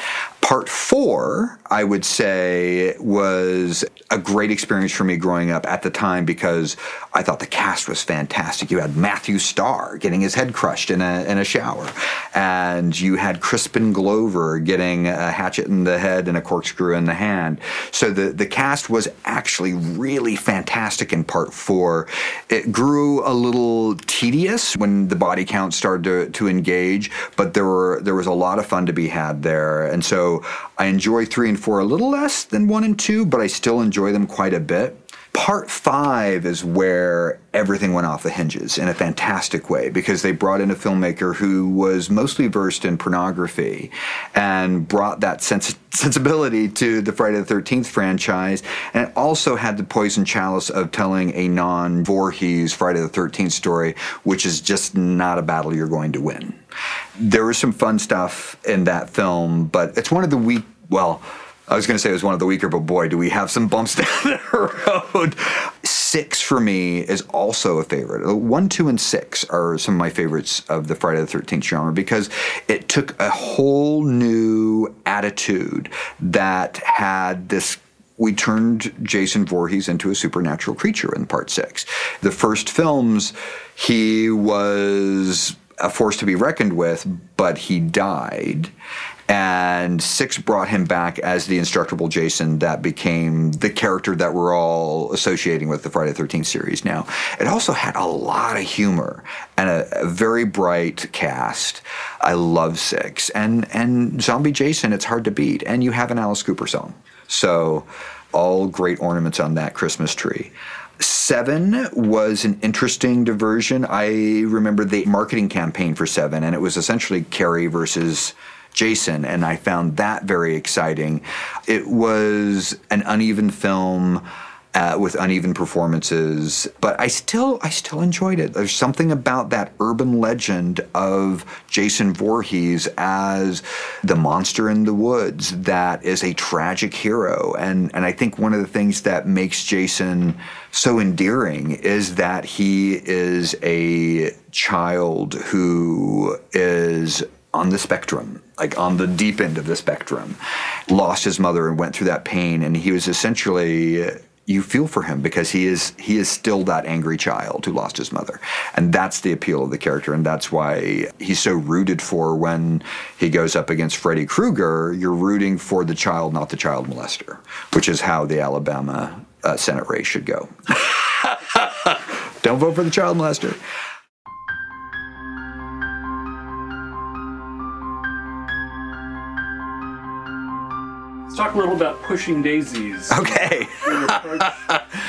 Part four, I would say, was a great experience for me growing up at the time because I thought the cast was fantastic. You had Matthew Starr getting his head crushed in a in a shower, and you had Crispin Glover getting a hatchet in the head and a corkscrew in the hand. So the the cast was actually really fantastic in part four. It grew a little tedious when the body count started to, to engage, but there were there was a lot of fun to be had there, and so I enjoy three and four a little less than one and two, but I still enjoy them quite a bit. Part five is where everything went off the hinges in a fantastic way because they brought in a filmmaker who was mostly versed in pornography and brought that sens- sensibility to the Friday the 13th franchise and also had the poison chalice of telling a non Voorhees Friday the 13th story, which is just not a battle you're going to win. There was some fun stuff in that film, but it's one of the weak, well, I was going to say it was one of the weaker, but boy, do we have some bumps down the road. Six for me is also a favorite. One, two, and six are some of my favorites of the Friday the 13th genre because it took a whole new attitude that had this we turned Jason Voorhees into a supernatural creature in part six. The first films, he was a force to be reckoned with, but he died and six brought him back as the instructable Jason that became the character that we're all associating with the Friday the 13th series now. It also had a lot of humor and a, a very bright cast. I love six. And, and Zombie Jason, it's hard to beat. And you have an Alice Cooper song. So, all great ornaments on that Christmas tree. Seven was an interesting diversion. I remember the marketing campaign for Seven, and it was essentially Carrie versus Jason, and I found that very exciting. It was an uneven film. Uh, with uneven performances, but I still I still enjoyed it. There's something about that urban legend of Jason Voorhees as the monster in the woods that is a tragic hero, and and I think one of the things that makes Jason so endearing is that he is a child who is on the spectrum, like on the deep end of the spectrum, lost his mother and went through that pain. And he was essentially, you feel for him because he is he is still that angry child who lost his mother, and that's the appeal of the character, and that's why he's so rooted for when he goes up against Freddy Krueger. You're rooting for the child, not the child molester, which is how the Alabama uh, Senate race should go. Don't vote for the child molester. Let's talk a little about pushing daisies. Okay.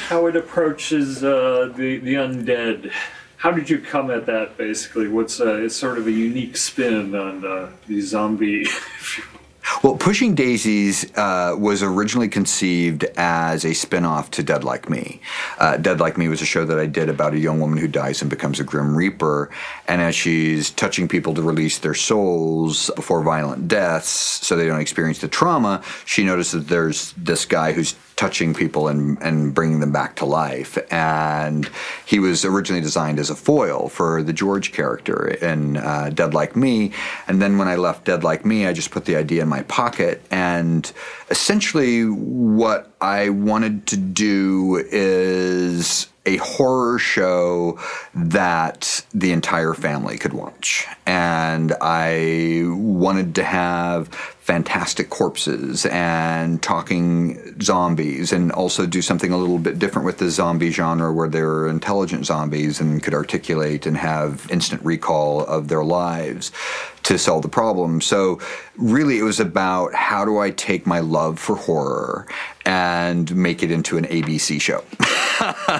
how it approaches uh, the the undead. How did you come at that? Basically, what's uh, it's sort of a unique spin on uh, the zombie. Well, Pushing Daisies uh, was originally conceived as a spin-off to Dead Like Me. Uh, Dead Like Me was a show that I did about a young woman who dies and becomes a Grim Reaper, and as she's touching people to release their souls before violent deaths, so they don't experience the trauma, she notices that there's this guy who's touching people and, and bringing them back to life. And he was originally designed as a foil for the George character in uh, Dead Like Me. And then when I left Dead Like Me, I just put the idea in my pocket. And essentially, what I wanted to do is a horror show that the entire family could watch. And I wanted to have fantastic corpses and talking zombies and also do something a little bit different with the zombie genre where they were intelligent zombies and could articulate and have instant recall of their lives to solve the problem. So really it was about how do I take my love for horror and make it into an ABC show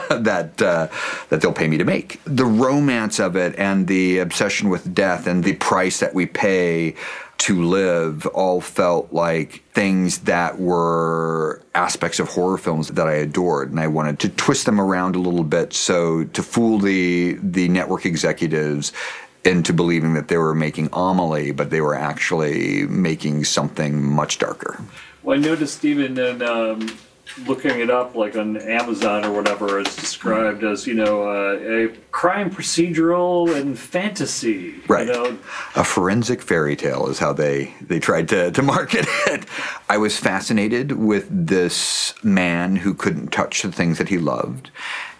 that uh, that they'll pay me to make. The romance of it and the obsession with death and the price that we pay to live all felt like things that were aspects of horror films that I adored and I wanted to twist them around a little bit so to fool the the network executives into believing that they were making Amelie but they were actually making something much darker. Well, I noticed even in um, looking it up, like on Amazon or whatever, it's described as you know uh, a crime procedural and fantasy. Right. You know? A forensic fairy tale is how they they tried to to market it. I was fascinated with this man who couldn't touch the things that he loved.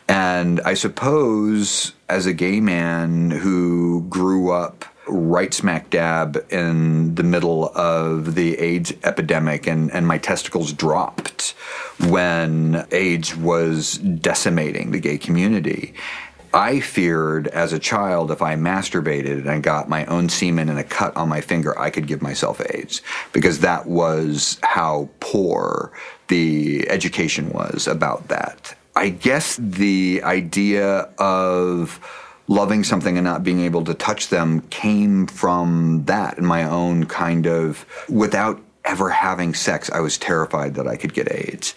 And I suppose as a gay man who grew up right smack dab in the middle of the AIDS epidemic, and, and my testicles dropped when AIDS was decimating the gay community. I feared as a child if I masturbated and got my own semen and a cut on my finger, I could give myself AIDS because that was how poor the education was about that. I guess the idea of loving something and not being able to touch them came from that and my own kind of without ever having sex i was terrified that i could get aids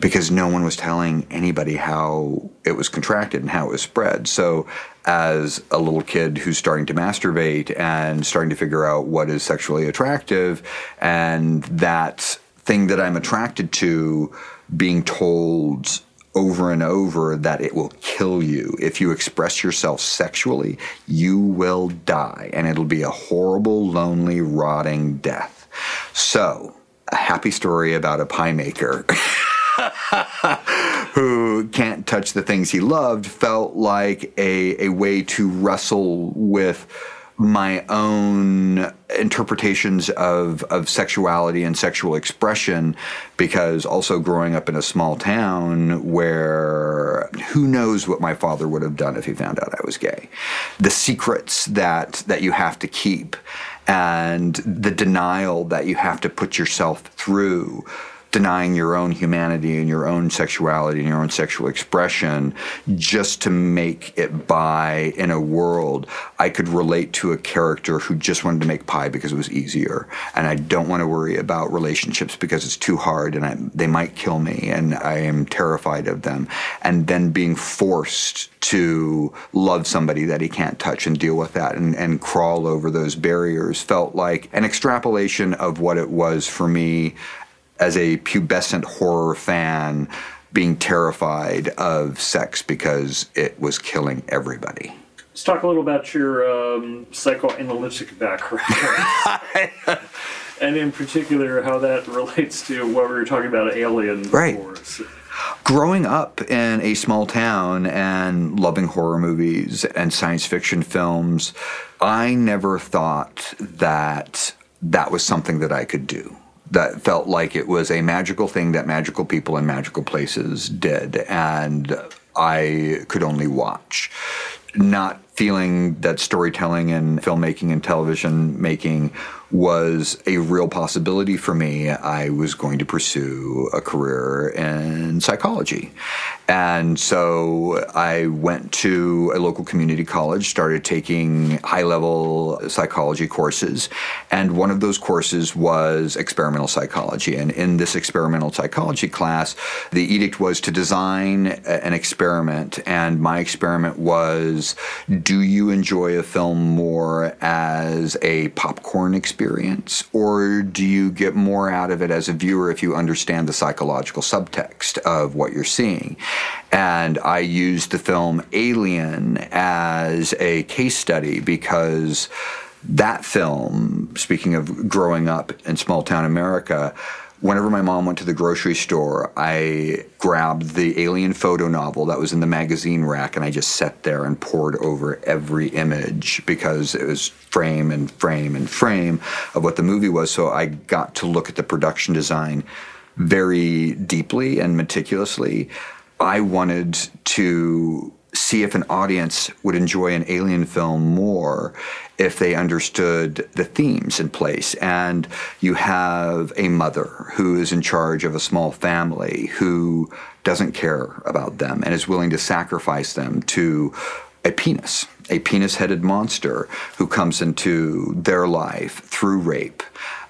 because no one was telling anybody how it was contracted and how it was spread. So as a little kid who's starting to masturbate and starting to figure out what is sexually attractive and that thing that i'm attracted to being told over and over that it will kill you. If you express yourself sexually, you will die, and it'll be a horrible, lonely, rotting death. So, a happy story about a pie maker. who can't touch the things he loved felt like a, a way to wrestle with my own interpretations of, of sexuality and sexual expression because also growing up in a small town where who knows what my father would have done if he found out I was gay. The secrets that that you have to keep and the denial that you have to put yourself through denying your own humanity and your own sexuality and your own sexual expression just to make it by in a world. I could relate to a character who just wanted to make pie because it was easier. And I don't want to worry about relationships because it's too hard and I, they might kill me and I am terrified of them. And then being forced to love somebody that he can't touch and deal with that and, and crawl over those barriers felt like an extrapolation of what it was for me as a pubescent horror fan being terrified of sex because it was killing everybody. Let's talk a little about your um, psychoanalytic background. and in particular, how that relates to what we were talking about Alien right. before. Growing up in a small town and loving horror movies and science fiction films, I never thought that that was something that I could do that felt like it was a magical thing that magical people in magical places did, and I could only watch. Not feeling that storytelling and filmmaking and television making was a real possibility for me, I was going to pursue a career in psychology. And so I went to a local community college, started taking high level psychology courses. And one of those courses was experimental psychology. And in this experimental psychology class, the edict was to design an experiment. And my experiment was do you enjoy a film more as a popcorn experience, or do you get more out of it as a viewer if you understand the psychological subtext of what you're seeing? And I used the film Alien as a case study because that film, speaking of growing up in small town America, whenever my mom went to the grocery store, I grabbed the Alien photo novel that was in the magazine rack and I just sat there and pored over every image because it was frame and frame and frame of what the movie was. So I got to look at the production design very deeply and meticulously. I wanted to see if an audience would enjoy an alien film more if they understood the themes in place. And you have a mother who is in charge of a small family who doesn't care about them and is willing to sacrifice them to a penis, a penis headed monster who comes into their life through rape.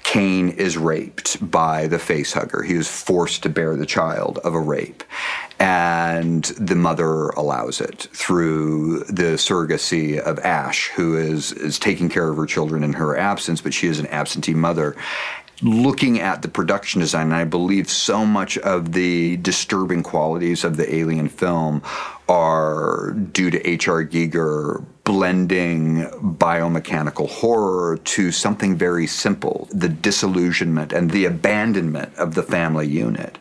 Kane is raped by the facehugger. He is forced to bear the child of a rape and the mother allows it through the surrogacy of Ash, who is is taking care of her children in her absence, but she is an absentee mother. Looking at the production design, and I believe so much of the disturbing qualities of the alien film are due to H.R. Giger blending biomechanical horror to something very simple the disillusionment and the abandonment of the family unit.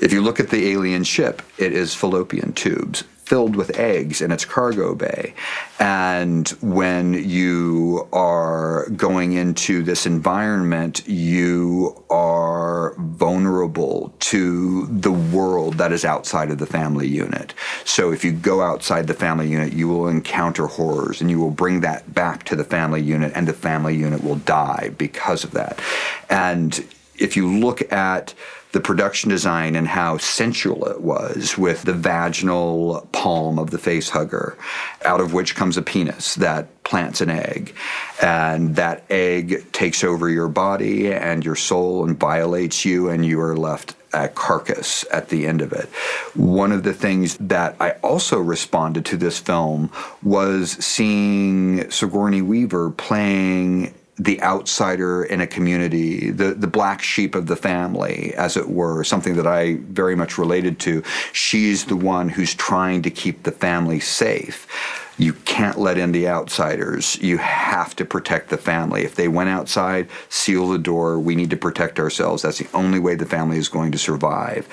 If you look at the alien ship, it is fallopian tubes filled with eggs in its cargo bay. And when you are going into this environment, you are vulnerable to the world that is outside of the family unit. So if you go outside the family unit, you will encounter horrors and you will bring that back to the family unit, and the family unit will die because of that. And if you look at the production design and how sensual it was with the vaginal palm of the face hugger, out of which comes a penis that plants an egg. And that egg takes over your body and your soul and violates you, and you are left a carcass at the end of it. One of the things that I also responded to this film was seeing Sigourney Weaver playing the outsider in a community, the, the black sheep of the family, as it were, something that I very much related to. She's the one who's trying to keep the family safe. You can't let in the outsiders. You have to protect the family. If they went outside, seal the door. We need to protect ourselves. That's the only way the family is going to survive.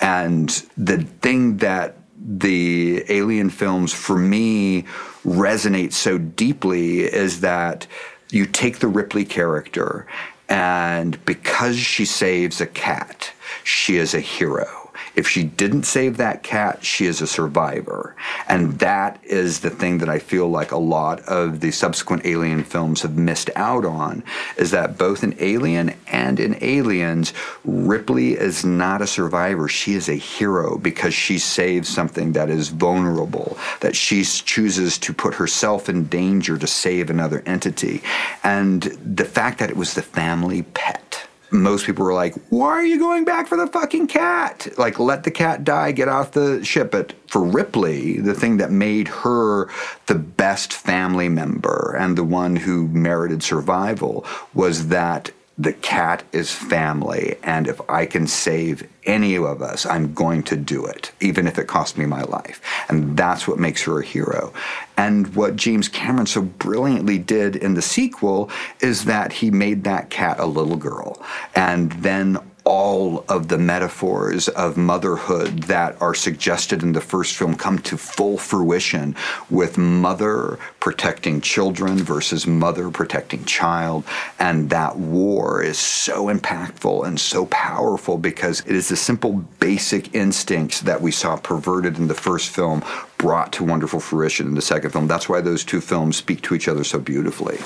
And the thing that the alien films, for me, resonate so deeply is that you take the Ripley character, and because she saves a cat, she is a hero. If she didn't save that cat, she is a survivor. And that is the thing that I feel like a lot of the subsequent Alien films have missed out on is that both in Alien and in Aliens, Ripley is not a survivor. She is a hero because she saves something that is vulnerable, that she chooses to put herself in danger to save another entity. And the fact that it was the family pet most people were like, "Why are you going back for the fucking cat? Like, let the cat die, get off the ship." But for Ripley, the thing that made her the best family member and the one who merited survival was that the cat is family, and if I can save any of us, I'm going to do it, even if it costs me my life. And that's what makes her a hero. And what James Cameron so brilliantly did in the sequel is that he made that cat a little girl. And then all of the metaphors of motherhood that are suggested in the first film come to full fruition with mother protecting children versus mother protecting child. And that war is so impactful and so powerful because it is the simple basic instincts that we saw perverted in the first film brought to wonderful fruition in the second film. That's why those two films speak to each other so beautifully.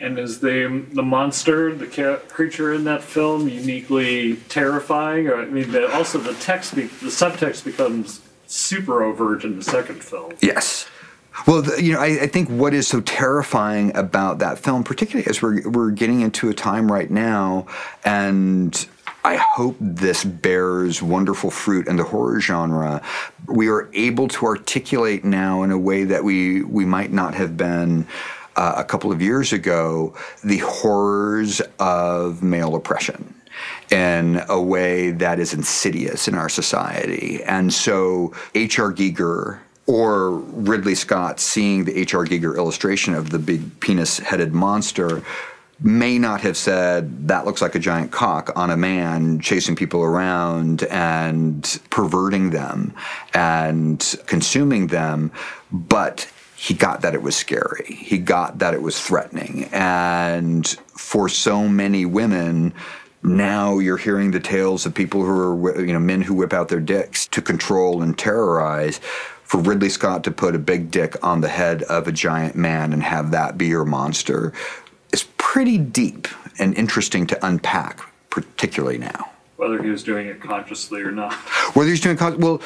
And is the the monster, the ca- creature in that film, uniquely terrifying? Or I mean, the, also the text, be, the subtext becomes super overt in the second film. Yes. Well, the, you know, I, I, think what is so terrifying about that film, particularly as we're we're getting into a time right now, and I hope this bears wonderful fruit in the horror genre. We are able to articulate now in a way that we we might not have been uh, a couple of years ago the horrors of male oppression in a way that is insidious in our society. And so H.R. Giger or Ridley Scott seeing the H.R. Giger illustration of the big penis headed monster may not have said that looks like a giant cock on a man chasing people around and perverting them and consuming them, but he got that it was scary. He got that it was threatening. And for so many women, now you're hearing the tales of people who are, you know, men who whip out their dicks to control and terrorize. For Ridley Scott to put a big dick on the head of a giant man and have that be your monster is pretty deep and interesting to unpack, particularly now whether he was doing it consciously or not. Whether he's doing well,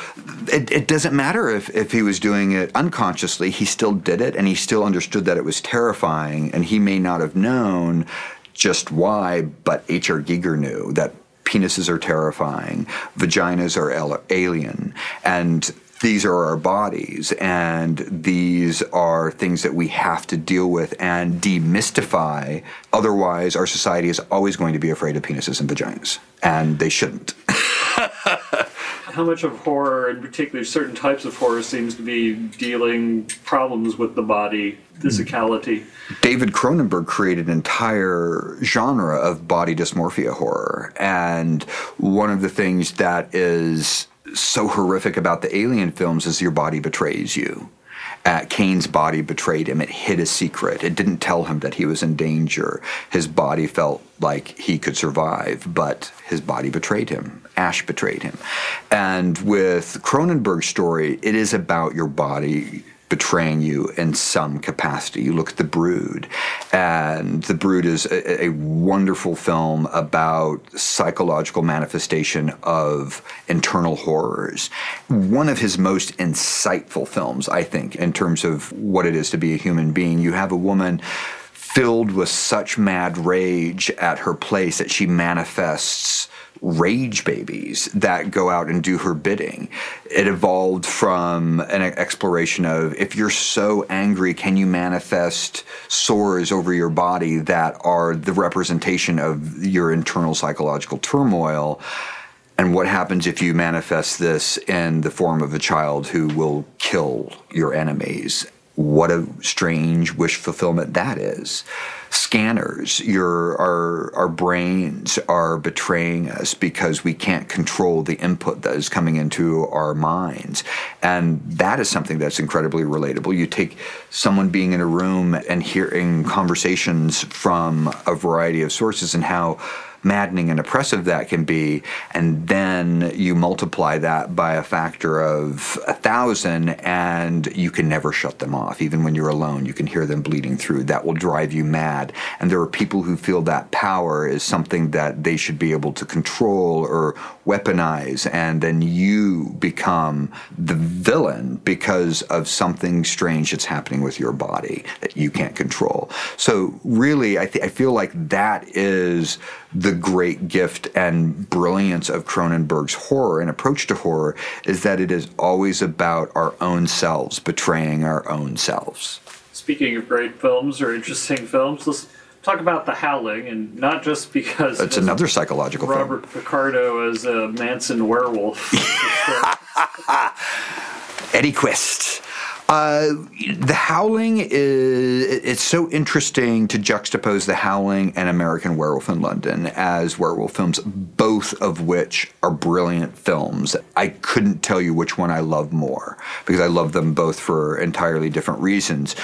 it, it doesn't matter if, if he was doing it unconsciously. He still did it, and he still understood that it was terrifying, and he may not have known just why, but H.R. Giger knew that penises are terrifying, vaginas are alien, and these are our bodies and these are things that we have to deal with and demystify. Otherwise, our society is always going to be afraid of penises and vaginas, and they shouldn't. How much of horror, in particular certain types of horror, seems to be dealing problems with the body, physicality? David Cronenberg created an entire genre of body dysmorphia horror. And one of the things that is so horrific about the alien films is your body betrays you. Uh, Kane's body betrayed him. It hid a secret. It didn't tell him that he was in danger. His body felt like he could survive, but his body betrayed him. Ash betrayed him. And with Cronenberg's story, it is about your body betraying you in some capacity. You look at The Brood, and The Brood is a, a, wonderful film about psychological manifestation of internal horrors. One of his most insightful films, I think, in terms of what it is to be a human being. You have a woman filled with such mad rage at her place that she manifests rage babies that go out and do her bidding. It evolved from an exploration of if you're so angry, can you manifest sores over your body that are the representation of your internal psychological turmoil? And what happens if you manifest this in the form of a child who will kill your enemies? What a strange wish fulfillment that is scanners. Your our our brains are betraying us because we can't control the input that is coming into our minds, and that is something that's incredibly relatable. You take someone being in a room and hearing conversations from a variety of sources and how maddening and oppressive that can be, and then you multiply that by a factor of a thousand, and you can never shut them off. Even when you're alone, you can hear them bleeding through. That will drive you mad. And there are people who feel that power is something that they should be able to control or weaponize, and then you become the villain because of something strange that's happening with your body that you can't control. So, really, I, th- I feel like that is the great gift and brilliance of Cronenberg's horror and approach to horror is that it is always about our own selves betraying our own selves. Speaking of great films or interesting films, let's talk about The Howling, and not just because it's another psychological Robert film. Picardo as a Manson werewolf. Eddie Quist. Uh, the Howling is it's so interesting to juxtapose The Howling and American Werewolf in London as werewolf films, both of which are brilliant films. I couldn't tell you which one I love more because I love them both for entirely different reasons.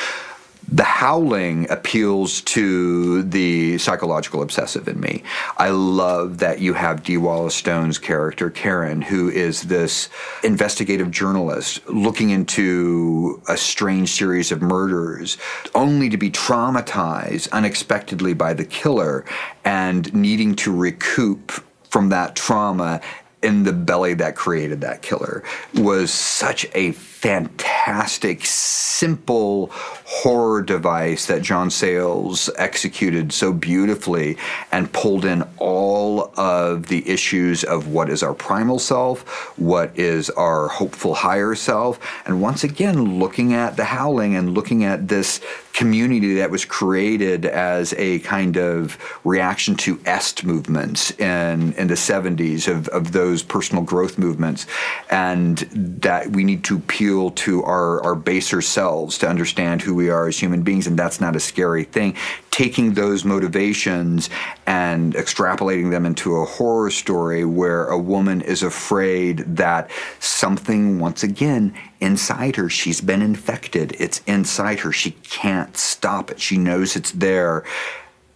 The Howling appeals to the psychological obsessive in me. I love that you have Dee Wallace Stone's character, Karen, who is this investigative journalist looking into a strange series of murders, only to be traumatized unexpectedly by the killer and needing to recoup from that trauma in the belly that created that killer was such a fantastic, simple horror device that John Sayles executed so beautifully and pulled in all of the issues of what is our primal self, what is our hopeful higher self, and once again looking at the howling and looking at this community that was created as a kind of reaction to est movements in, in the 70s of, of those personal growth movements and that we need to appeal to our, our baser selves to understand who we are as human beings and that's not a scary thing taking those motivations and extrapolating them into a horror story where a woman is afraid that something once again inside her. She's been infected. It's inside her. She can't stop it. She knows it's there.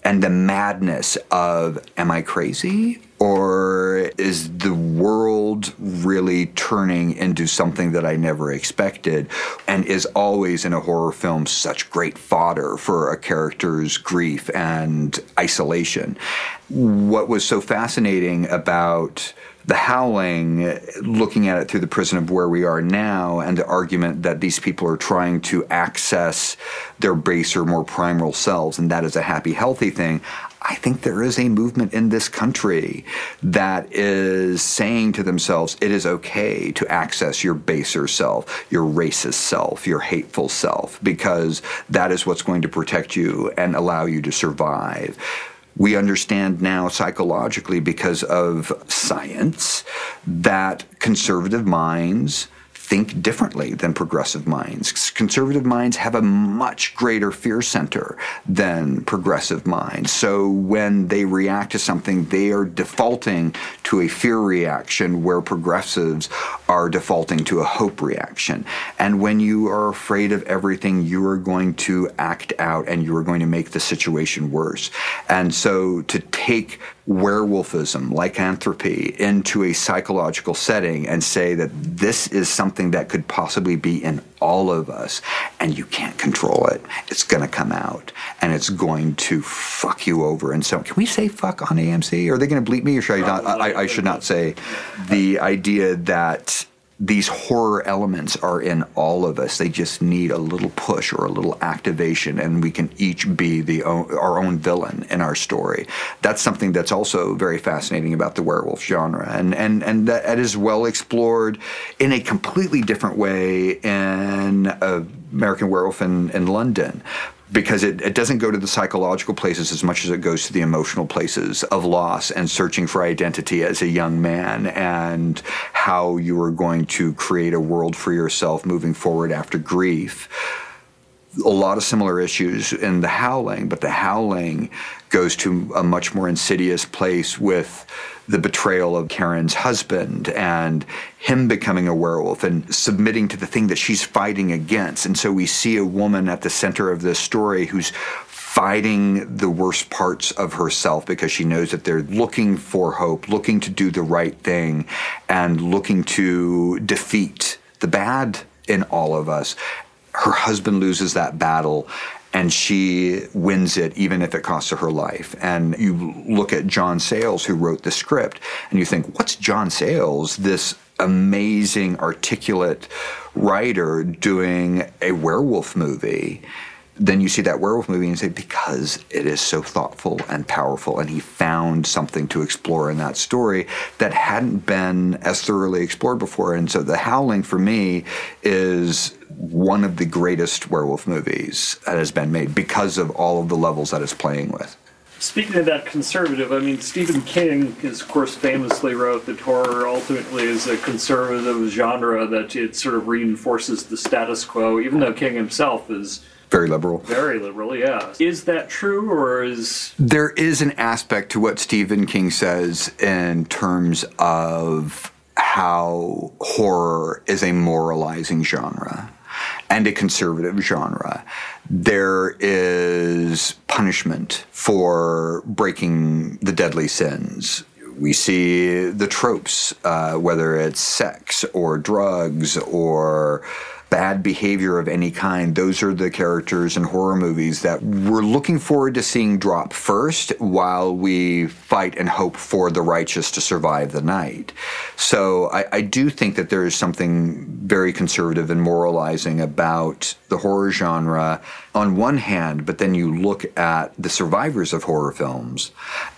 And the madness of, am I crazy? Or is the world really turning into something that I never expected? And is always in a horror film such great fodder for a character's grief and isolation. What was so fascinating about the howling, looking at it through the prism of where we are now, and the argument that these people are trying to access their baser, more primal selves, and that is a happy, healthy thing. I think there is a movement in this country that is saying to themselves, it is okay to access your baser self, your racist self, your hateful self, because that is what's going to protect you and allow you to survive. We understand now psychologically because of science that conservative minds think differently than progressive minds. Conservative minds have a much greater fear center than progressive minds. So when they react to something, they are defaulting to a fear reaction where progressives are defaulting to a hope reaction. And when you are afraid of everything, you are going to act out and you are going to make the situation worse. And so to take werewolfism, lycanthropy, into a psychological setting and say that this is something that could possibly be in all of us and you can't control it. It's going to come out and it's going to fuck you over. And so, can we say fuck on AMC? Are they going to bleep me or should I not? I, I should not say the idea that these horror elements are in all of us. They just need a little push or a little activation, and we can each be the our own villain in our story. That's something that's also very fascinating about the werewolf genre, and and and that is well explored in a completely different way in American Werewolf in, in London because it, it doesn't go to the psychological places as much as it goes to the emotional places of loss and searching for identity as a young man and how you are going to create a world for yourself moving forward after grief. A lot of similar issues in The Howling, but The Howling goes to a much more insidious place with the betrayal of Karen's husband and him becoming a werewolf and submitting to the thing that she's fighting against. And so we see a woman at the center of this story who's fighting the worst parts of herself because she knows that they're looking for hope, looking to do the right thing, and looking to defeat the bad in all of us. Her husband loses that battle and she wins it even if it costs her her life. And you look at John Sayles, who wrote the script, and you think, what's John Sayles, this amazing, articulate writer, doing a werewolf movie? then you see that werewolf movie and say, because it is so thoughtful and powerful, and he found something to explore in that story that hadn't been as thoroughly explored before. And so, The Howling for me is one of the greatest werewolf movies that has been made because of all of the levels that it's playing with. Speaking of that conservative, I mean, Stephen King is, of course, famously wrote that horror ultimately is a conservative genre that it sort of reinforces the status quo, even though King himself is very liberal. Very liberal, yeah. Is that true, or is. There is an aspect to what Stephen King says in terms of how horror is a moralizing genre and a conservative genre. There is punishment for breaking the deadly sins. We see the tropes, uh, whether it's sex or drugs or bad behavior of any kind, those are the characters in horror movies that we're looking forward to seeing drop first while we fight and hope for the righteous to survive the night. So I, I do think that there is something very conservative and moralizing about the horror genre on one hand, but then you look at the survivors of horror films,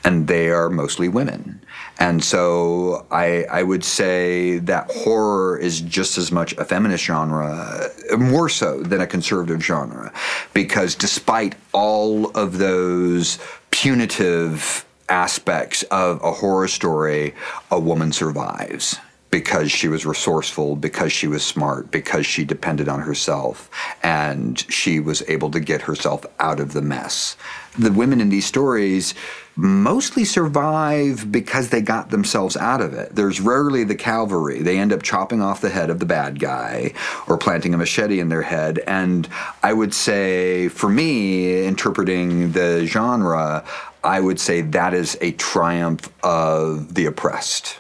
and they are mostly women. And so I, I would say that horror is just as much a feminist genre, more so than a conservative genre, because despite all of those punitive aspects of a horror story, a woman survives because she was resourceful, because she was smart, because she depended on herself, and she was able to get herself out of the mess. The women in these stories mostly survive because they got themselves out of it. There's rarely the cavalry. They end up chopping off the head of the bad guy or planting a machete in their head. And I would say, for me, interpreting the genre, I would say that is a triumph of the oppressed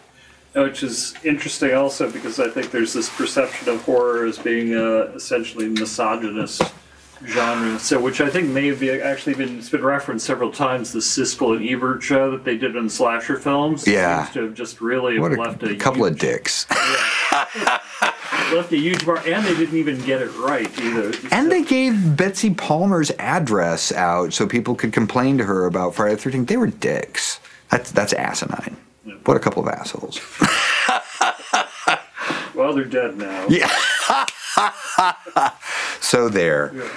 which is interesting also because I think there's this perception of horror as being a essentially misogynist genre. So, which I think may have be actually been it's been referenced several times. The Siskel and Ebert show that they did on slasher films. Yeah, seems to have just really what left a, a couple huge, of dicks. Yeah, left a huge mark, and they didn't even get it right either. And so, they gave Betsy Palmer's address out so people could complain to her about Friday the Thirteenth. They were dicks. That's that's asinine. Yeah. What a couple of assholes. well, they're dead now. Yeah. so there. Yeah.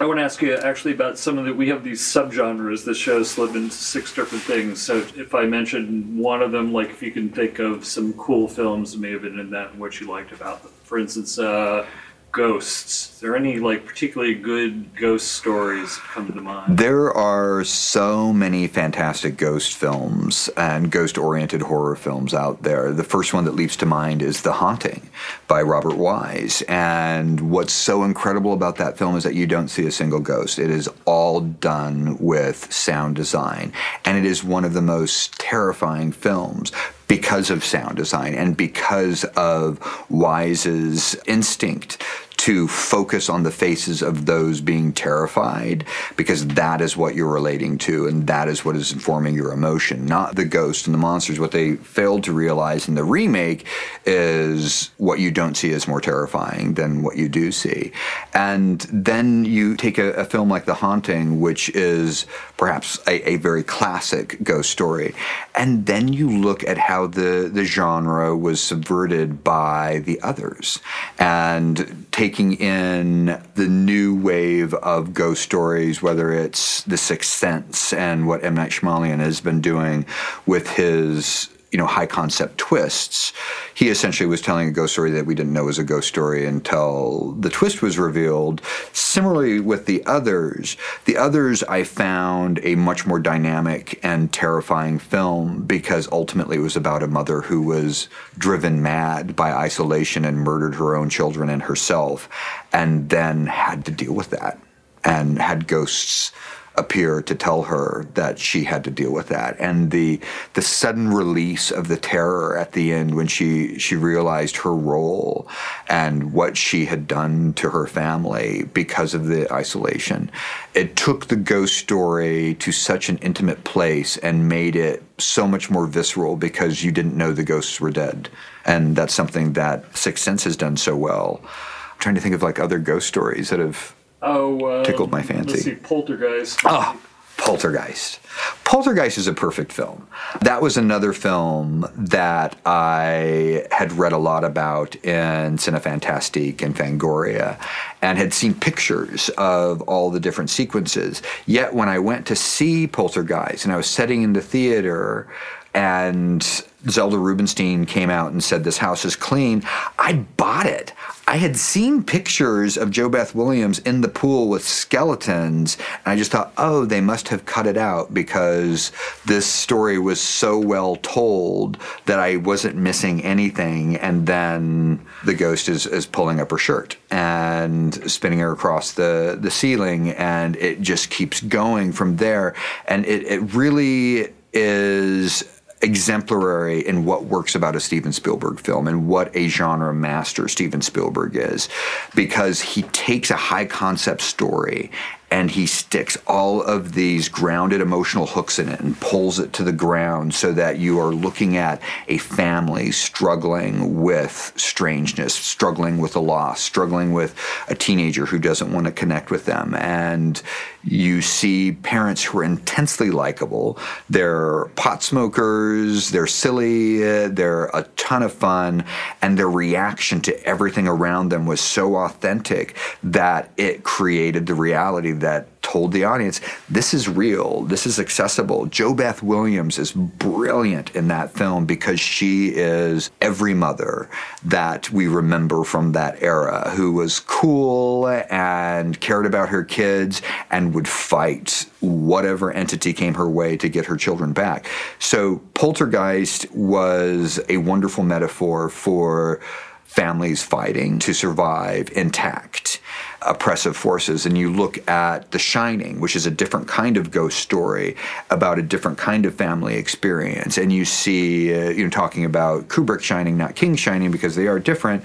I want to ask you actually about some of the. We have these subgenres. The show slid into six different things. So if I mention one of them, like if you can think of some cool films that may have been in that and what you liked about them. For instance, uh, ghosts. Is there any like particularly good ghost stories come to mind? There are so many fantastic ghost films and ghost-oriented horror films out there. The first one that leaps to mind is The Haunting by Robert Wise. And what's so incredible about that film is that you don't see a single ghost. It is all done with sound design, and it is one of the most terrifying films because of sound design and because of Wise's instinct to focus on the faces of those being terrified because that is what you're relating to and that is what is informing your emotion, not the ghost and the monsters. What they failed to realize in the remake is what you don't see is more terrifying than what you do see. And then you take a, a film like The Haunting, which is perhaps a, a very classic ghost story, and then you look at how the, the genre was subverted by the others and take taking in the new wave of ghost stories, whether it's The Sixth Sense and what M. Night Shyamalan has been doing with his you know high concept twists. He essentially was telling a ghost story that we didn't know was a ghost story until the twist was revealed. Similarly with the others the others i found a much more dynamic and terrifying film because ultimately it was about a mother who was driven mad by isolation and murdered her own children and herself and then had to deal with that and had ghosts appear to tell her that she had to deal with that. And the the sudden release of the terror at the end when she she realized her role and what she had done to her family because of the isolation. It took the ghost story to such an intimate place and made it so much more visceral because you didn't know the ghosts were dead. And that's something that Sixth Sense has done so well. I'm trying to think of like other ghost stories that have Oh, uh, tickled my fancy. Let's see, Poltergeist. Oh, Poltergeist. Poltergeist is a perfect film. That was another film that I had read a lot about in Cinefantastique and Fangoria and had seen pictures of all the different sequences. Yet when I went to see Poltergeist and I was sitting in the theater and Zelda Rubinstein came out and said this house is clean, I bought it. I had seen pictures of JoBeth Williams in the pool with skeletons, and I just thought, oh, they must have cut it out because this story was so well told that I wasn't missing anything. And then the ghost is, is pulling up her shirt and spinning her across the, the ceiling, and it just keeps going from there. And it, it really is exemplary in what works about a Steven Spielberg film and what a genre master Steven Spielberg is because he takes a high concept story and he sticks all of these grounded emotional hooks in it and pulls it to the ground so that you are looking at a family struggling with strangeness, struggling with a loss, struggling with a teenager who doesn't want to connect with them. And you see parents who are intensely likable. They're pot smokers, they're silly, they're a ton of fun, and their reaction to everything around them was so authentic that it created the reality that told the audience this is real, this is accessible. JoBeth Williams is brilliant in that film because she is every mother that we remember from that era who was cool and cared about her kids and would fight whatever entity came her way to get her children back. So Poltergeist was a wonderful metaphor for families fighting to survive intact oppressive forces and you look at The Shining, which is a different kind of ghost story about a different kind of family experience, and you see, uh, you know, talking about Kubrick Shining, not King Shining, because they are different.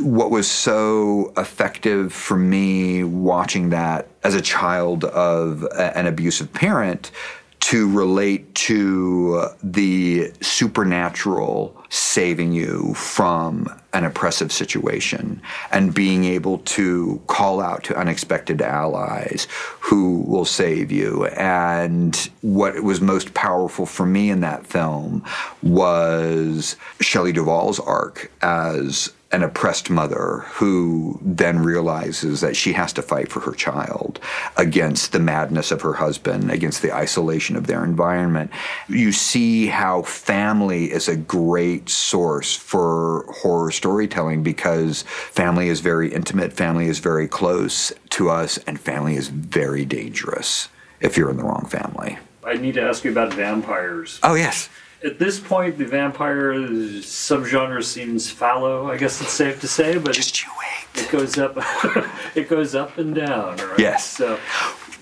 What was so effective for me watching that as a child of an abusive parent to relate to the supernatural saving you from an oppressive situation and being able to call out to unexpected allies who will save you. And what was most powerful for me in that film was Shelley Duvall's arc as an oppressed mother who then realizes that she has to fight for her child against the madness of her husband, against the isolation of their environment. You see how family is a great source for horror storytelling because family is very intimate, family is very close to us, and family is very dangerous if you're in the wrong family. I need to ask you about vampires. Oh, yes at this point, the vampire subgenre seems fallow. I guess it's safe to say, but just you wait. It goes up. it goes up and down. Right? Yes. So.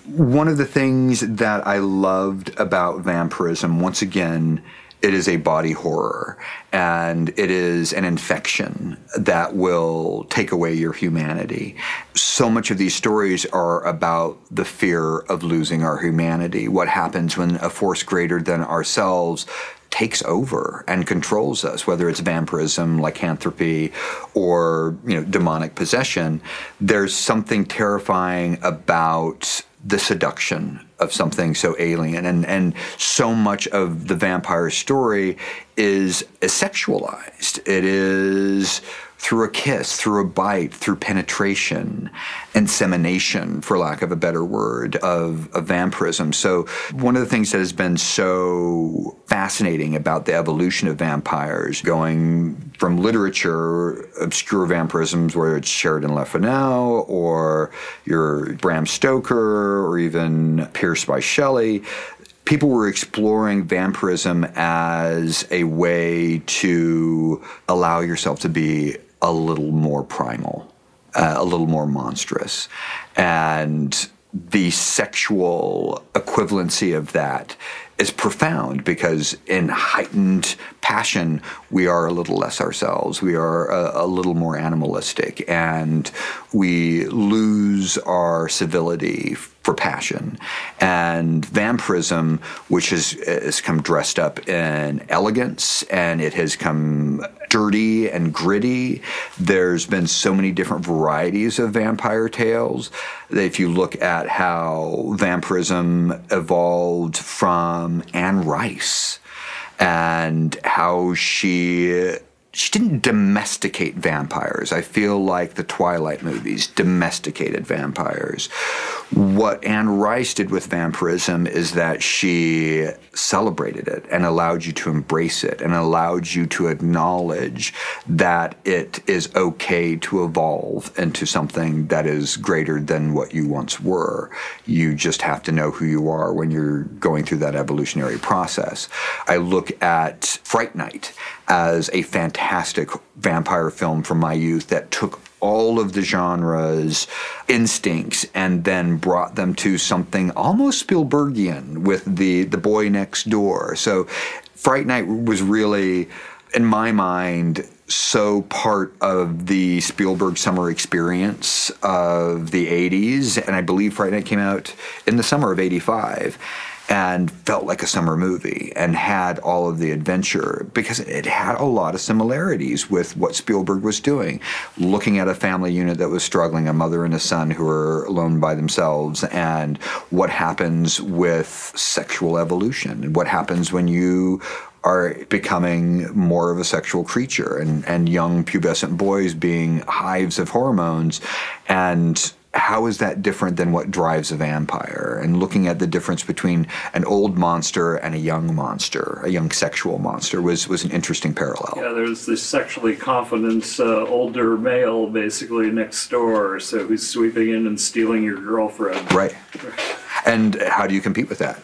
One of the things that I loved about vampirism, once again, it is a body horror and it is an infection that will take away your humanity. So much of these stories are about the fear of losing our humanity. What happens when a force greater than ourselves takes over and controls us, whether it's vampirism, lycanthropy, or you know demonic possession. There's something terrifying about the seduction of something so alien and and so much of the vampire story is sexualized it is through a kiss, through a bite, through penetration, insemination, for lack of a better word, of, of vampirism. So, one of the things that has been so fascinating about the evolution of vampires, going from literature, obscure vampirisms, whether it's Sheridan Le Fanu or your Bram Stoker or even Percy Bysshe Shelley, people were exploring vampirism as a way to allow yourself to be a little more primal, uh, a little more monstrous. And the sexual equivalency of that is profound because in heightened passion, we are a little less ourselves. We are a, a, little more animalistic and we lose our civility for passion. And vampirism, which has, has come dressed up in elegance and it has come dirty and gritty. There's been so many different varieties of vampire tales. If you look at how vampirism evolved from Anne Rice and how she she didn't domesticate vampires. I feel like the Twilight movies domesticated vampires. What Anne Rice did with vampirism is that she celebrated it and allowed you to embrace it and allowed you to acknowledge that it is okay to evolve into something that is greater than what you once were. You just have to know who you are when you're going through that evolutionary process. I look at Fright Night as a fantastic vampire film from my youth that took all of the genre's instincts and then brought them to something almost Spielbergian with the the boy next door. So Fright Night was really in my mind so part of the Spielberg summer experience of the 80s and I believe Fright Night came out in the summer of 85 and felt like a summer movie and had all of the adventure because it had a lot of similarities with what Spielberg was doing. Looking at a family unit that was struggling, a mother and a son who are alone by themselves, and what happens with sexual evolution, and what happens when you are becoming more of a sexual creature and, and young pubescent boys being hives of hormones and how is that different than what drives a vampire? And looking at the difference between an old monster and a young monster, a young sexual monster, was, was an interesting parallel. Yeah, there's this sexually confident uh, older male basically next door, so who's sweeping in and stealing your girlfriend. Right. And how do you compete with that?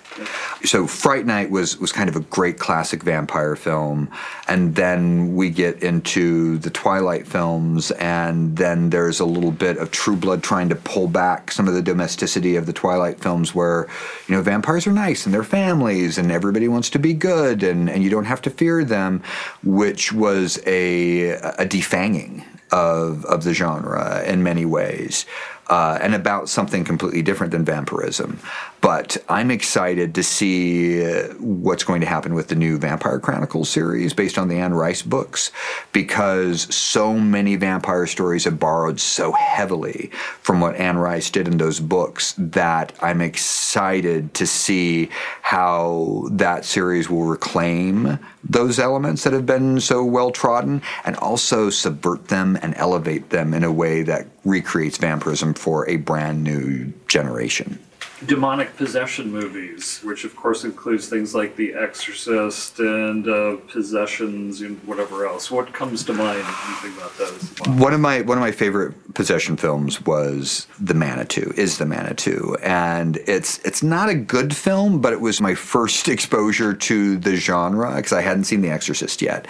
So Fright Night was was kind of a great classic vampire film, and then we get into the Twilight films, and then there's a little bit of True Blood trying to pull back some of the domesticity of the Twilight films, where you know vampires are nice and they're families, and everybody wants to be good, and and you don't have to fear them, which was a a defanging of of the genre in many ways uh, and about something completely different than vampirism. But I'm excited to see uh, what's going to happen with the new Vampire Chronicles series based on the Anne Rice books, because so many vampire stories have borrowed so heavily from what Anne Rice did in those books that I'm excited to see how that series will reclaim those elements that have been so well trodden and also subvert them and elevate them in a way that recreates vampirism for a brand new generation demonic possession movies, which of course includes things like The Exorcist and uh, possessions and whatever else. What comes to mind when you think about those? One of my one of my favorite possession films was The Manitou. Is The Manitou, and it's it's not a good film, but it was my first exposure to the genre because I hadn't seen The Exorcist yet.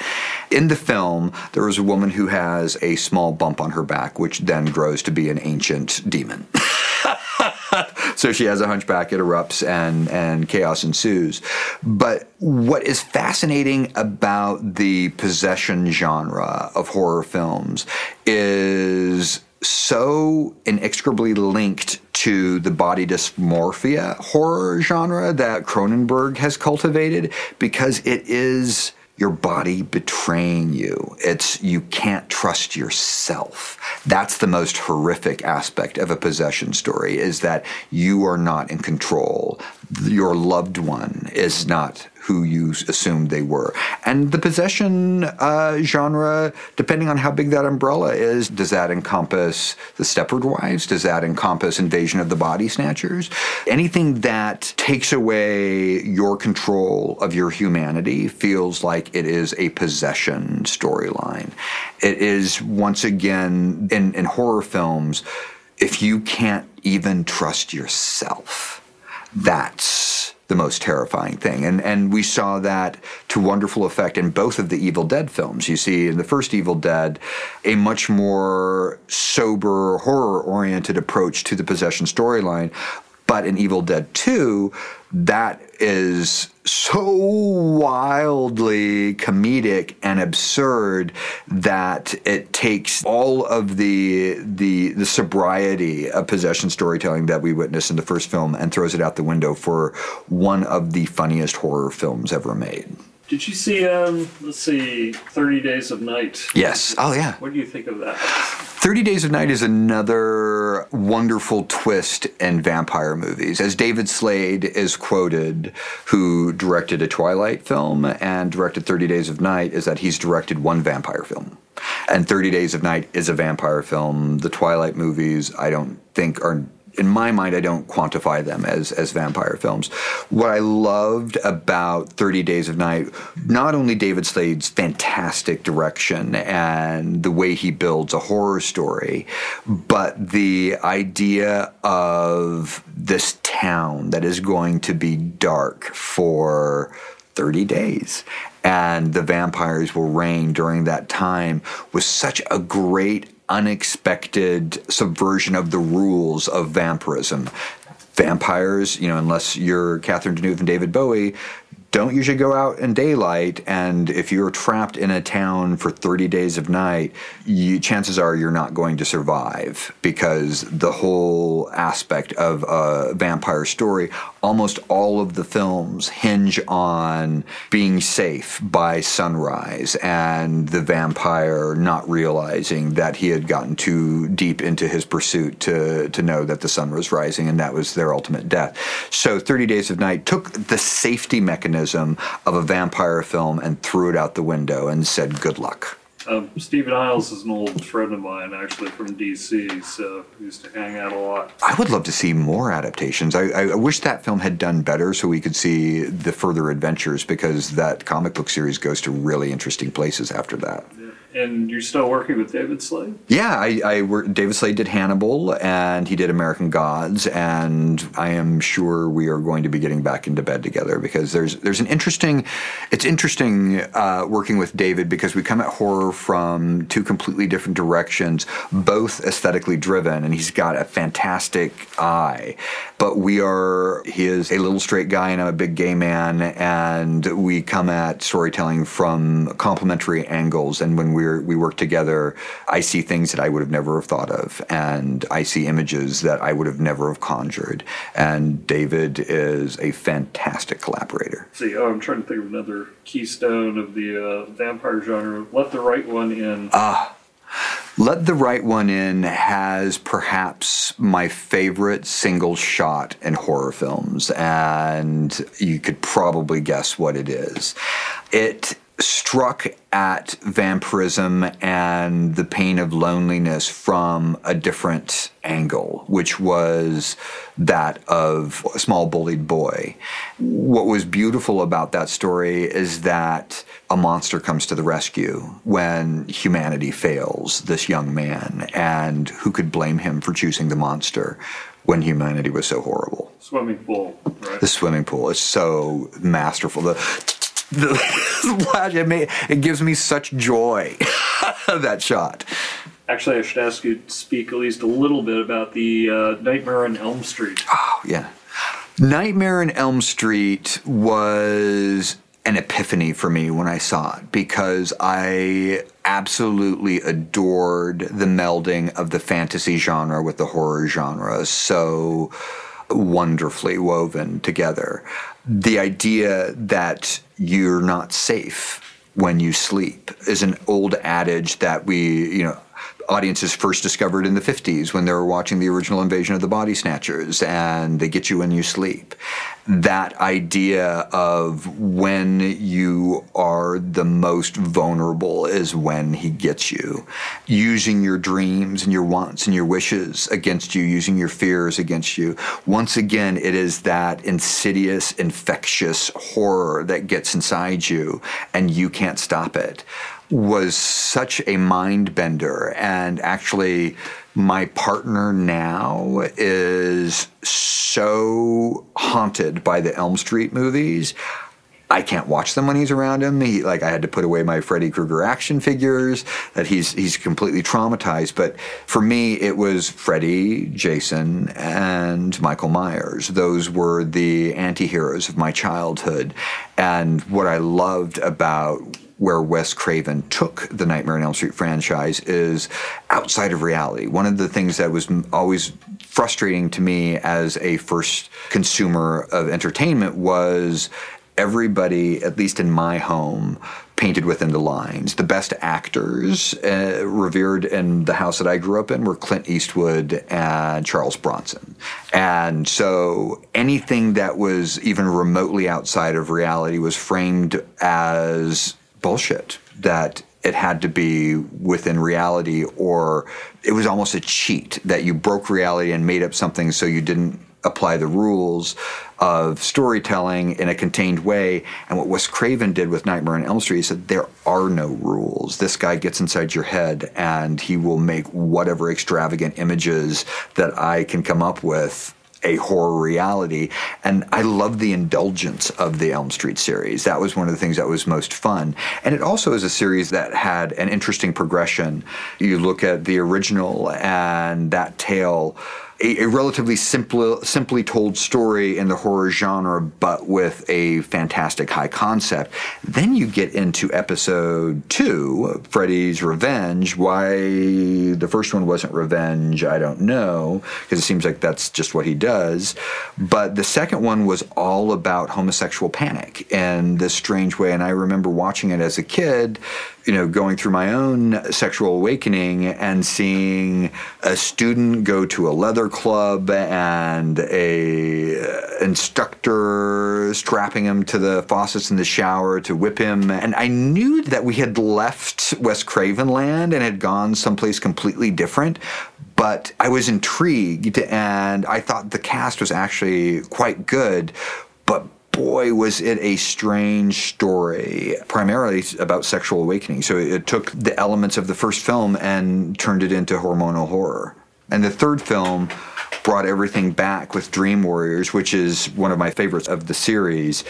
In the film, there was a woman who has a small bump on her back, which then grows to be an ancient demon. so she has a hunchback, it erupts, and, and chaos ensues. But what is fascinating about the possession genre of horror films is so inextricably linked to the body dysmorphia horror genre that Cronenberg has cultivated because it is your body betraying you. It's you can't trust yourself. That's the most horrific aspect of a possession story is that you are not in control. Your loved one is not who you assumed they were. And the possession uh, genre, depending on how big that umbrella is, does that encompass the Stepford Wives? Does that encompass Invasion of the Body Snatchers? Anything that takes away your control of your humanity feels like it is a possession storyline. It is, once again, in, in horror films, if you can't even trust yourself, that's the most terrifying thing. And and we saw that to wonderful effect in both of the Evil Dead films. You see in the first Evil Dead a much more sober horror oriented approach to the possession storyline But in Evil Dead 2, that is so wildly comedic and absurd that it takes all of the the the sobriety of possession storytelling that we witnessed in the first film and throws it out the window for one of the funniest horror films ever made. Did you see, um, let's see, 30 Days of Night? Yes. Oh, yeah. What do you think of that? 30 Days of Night is another wonderful twist in vampire movies. As David Slade is quoted, who directed a Twilight film and directed 30 Days of Night, is that he's directed one vampire film. And 30 Days of Night is a vampire film. The Twilight movies, I don't think, are in my mind, I don't quantify them as as vampire films. What I loved about Thirty Days of Night, not only David Slade's fantastic direction and the way he builds a horror story, but the idea of this town that is going to be dark for 30 days and the vampires will reign during that time was such a great unexpected subversion of the rules of vampirism. Vampires, you know, unless you're Catherine Deneuve and David Bowie, don't usually go out in daylight. And if you're trapped in a town for 30 days of night, you, chances are you're not going to survive because the whole aspect of a vampire story, almost all of the films hinge on being safe by sunrise and the vampire not realizing that he had gotten too deep into his pursuit to, to know that the sun was rising and that was their ultimate death. So 30 Days of Night took the safety mechanism of a vampire film and threw it out the window and said, good luck. Um, Steve Niles is an old friend of mine, actually from DC, so we used to hang out a lot. I would love to see more adaptations. I, I, wish that film had done better so we could see the further adventures because that comic book series goes to really interesting places after that. Yeah. And you're still working with David Slade? Yeah, I, I work, David Slade did Hannibal and he did American Gods, and I am sure we are going to be getting back into bed together because there's there's an interesting, it's interesting uh, working with David because we come at horror from two completely different directions, both aesthetically driven, and he's got a fantastic eye, but we are he is a little straight guy and I'm a big gay man, and we come at storytelling from complementary angles, and when we we we work together, I see things that I would have never have thought of, and I see images that I would have never have conjured. And David is a fantastic collaborator. See, oh, I'm trying to think of another keystone of the uh, vampire genre. Let the right one in. Ah. Let the Right One In has perhaps my favorite single shot in horror films, and you could probably guess what it is. It struck at vampirism and the pain of loneliness from a different angle, which was that of a small bullied boy. What was beautiful about that story is that a monster comes to the rescue when humanity fails this young man, and who could blame him for choosing the monster? when humanity was so horrible. Swimming pool, right? The swimming pool is so masterful. The the splash. It, may, it gives me such joy that shot. Actually, I should ask you to speak at least a little bit about the uh, Nightmare on Elm Street. Oh yeah, Nightmare on Elm Street was an epiphany for me when I saw it because I absolutely adored the melding of the fantasy genre with the horror genre. So wonderfully woven together. The idea that you're not safe when you sleep is an old adage that we, you know, audiences first discovered in the 50s when they were watching the original invasion of the body snatchers and they get you when you sleep. That idea of when you are the most vulnerable is when he gets you. Using your dreams and your wants and your wishes against you using your fears against you. Once again it is that insidious infectious horror that gets inside you and you can't stop it was such a mind bender. And actually, my partner now is so haunted by the Elm Street movies. I can't watch them when he's around him. He, like I had to put away my Freddy Krueger action figures. That he's he's completely traumatized. But for me, it was Freddy, Jason, and Michael Myers. Those were the anti-heroes of my childhood. And what I loved about where Wes Craven took the Nightmare on Elm Street franchise is outside of reality. One of the things that was always frustrating to me as a first consumer of entertainment was everybody, at least in my home, painted within the lines. The best actors uh, revered in the house that I grew up in were Clint Eastwood and Charles Bronson. And so anything that was even remotely outside of reality was framed as bullshit that it had to be within reality or it was almost a cheat that you broke reality and made up something so you didn't apply the rules of storytelling in a contained way. And what Wes Craven did with Nightmare on Elm Street, he said, there are no rules. This guy gets inside your head and he will make whatever extravagant images that I can come up with a horror reality. And I love the indulgence of the Elm Street series. That was one of the things that was most fun. And it also is a series that had an interesting progression. You look at the original and that tale a, a, relatively simple, simply told story in the horror genre, but with a fantastic high concept. Then you get into episode two, Freddy's Revenge. Why the first one wasn't revenge, I don't know, because it seems like that's just what he does. But the second one was all about homosexual panic in this strange way. And I remember watching it as a kid you know, going through my own sexual awakening and seeing a student go to a leather club and a uh, instructor strapping him to the faucets in the shower to whip him, and I knew that we had left Wes Craven land and had gone someplace completely different. But I was intrigued, and I thought the cast was actually quite good. But boy, was it a strange story, primarily about sexual awakening. So it took the elements of the first film and turned it into hormonal horror. And the third film brought everything back with Dream Warriors, which is one of my favorites of the series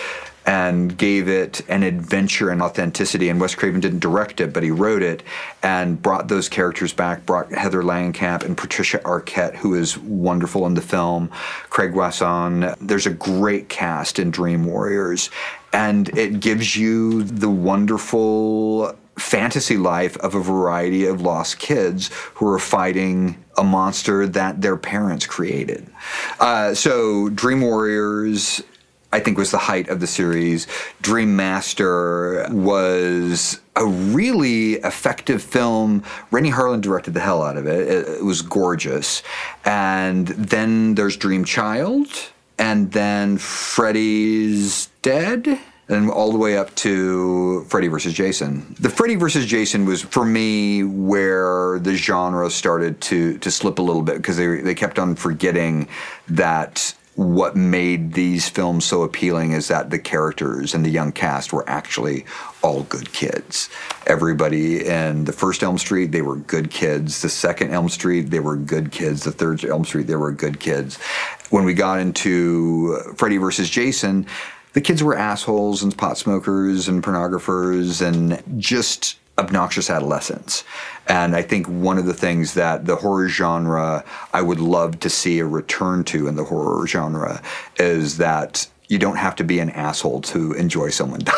and gave it an adventure and authenticity. And Wes Craven didn't direct it, but he wrote it and brought those characters back, brought Heather Langenkamp and Patricia Arquette, who is wonderful in the film, Craig Wasson. There's a great cast in Dream Warriors. And it gives you the wonderful fantasy life of a variety of lost kids who are fighting a monster that their parents created. Uh, so, Dream Warriors I think was the height of the series. Dream Master was a really effective film. Renny Harlin directed the hell out of it. It, it was gorgeous. And then there's Dream Child, and then Freddy's Dead and all the way up to Freddy versus Jason. The Freddy versus Jason was for me where the genre started to to slip a little bit because they they kept on forgetting that what made these films so appealing is that the characters and the young cast were actually all good kids. Everybody in the first Elm Street, they were good kids. The second Elm Street, they were good kids. The third Elm Street, they were good kids. When we got into uh, Freddy versus Jason, the kids were assholes and pot smokers and pornographers and just obnoxious adolescents. And I think one of the things that the horror genre I would love to see a return to in the horror genre is that you don't have to be an asshole to enjoy someone dying.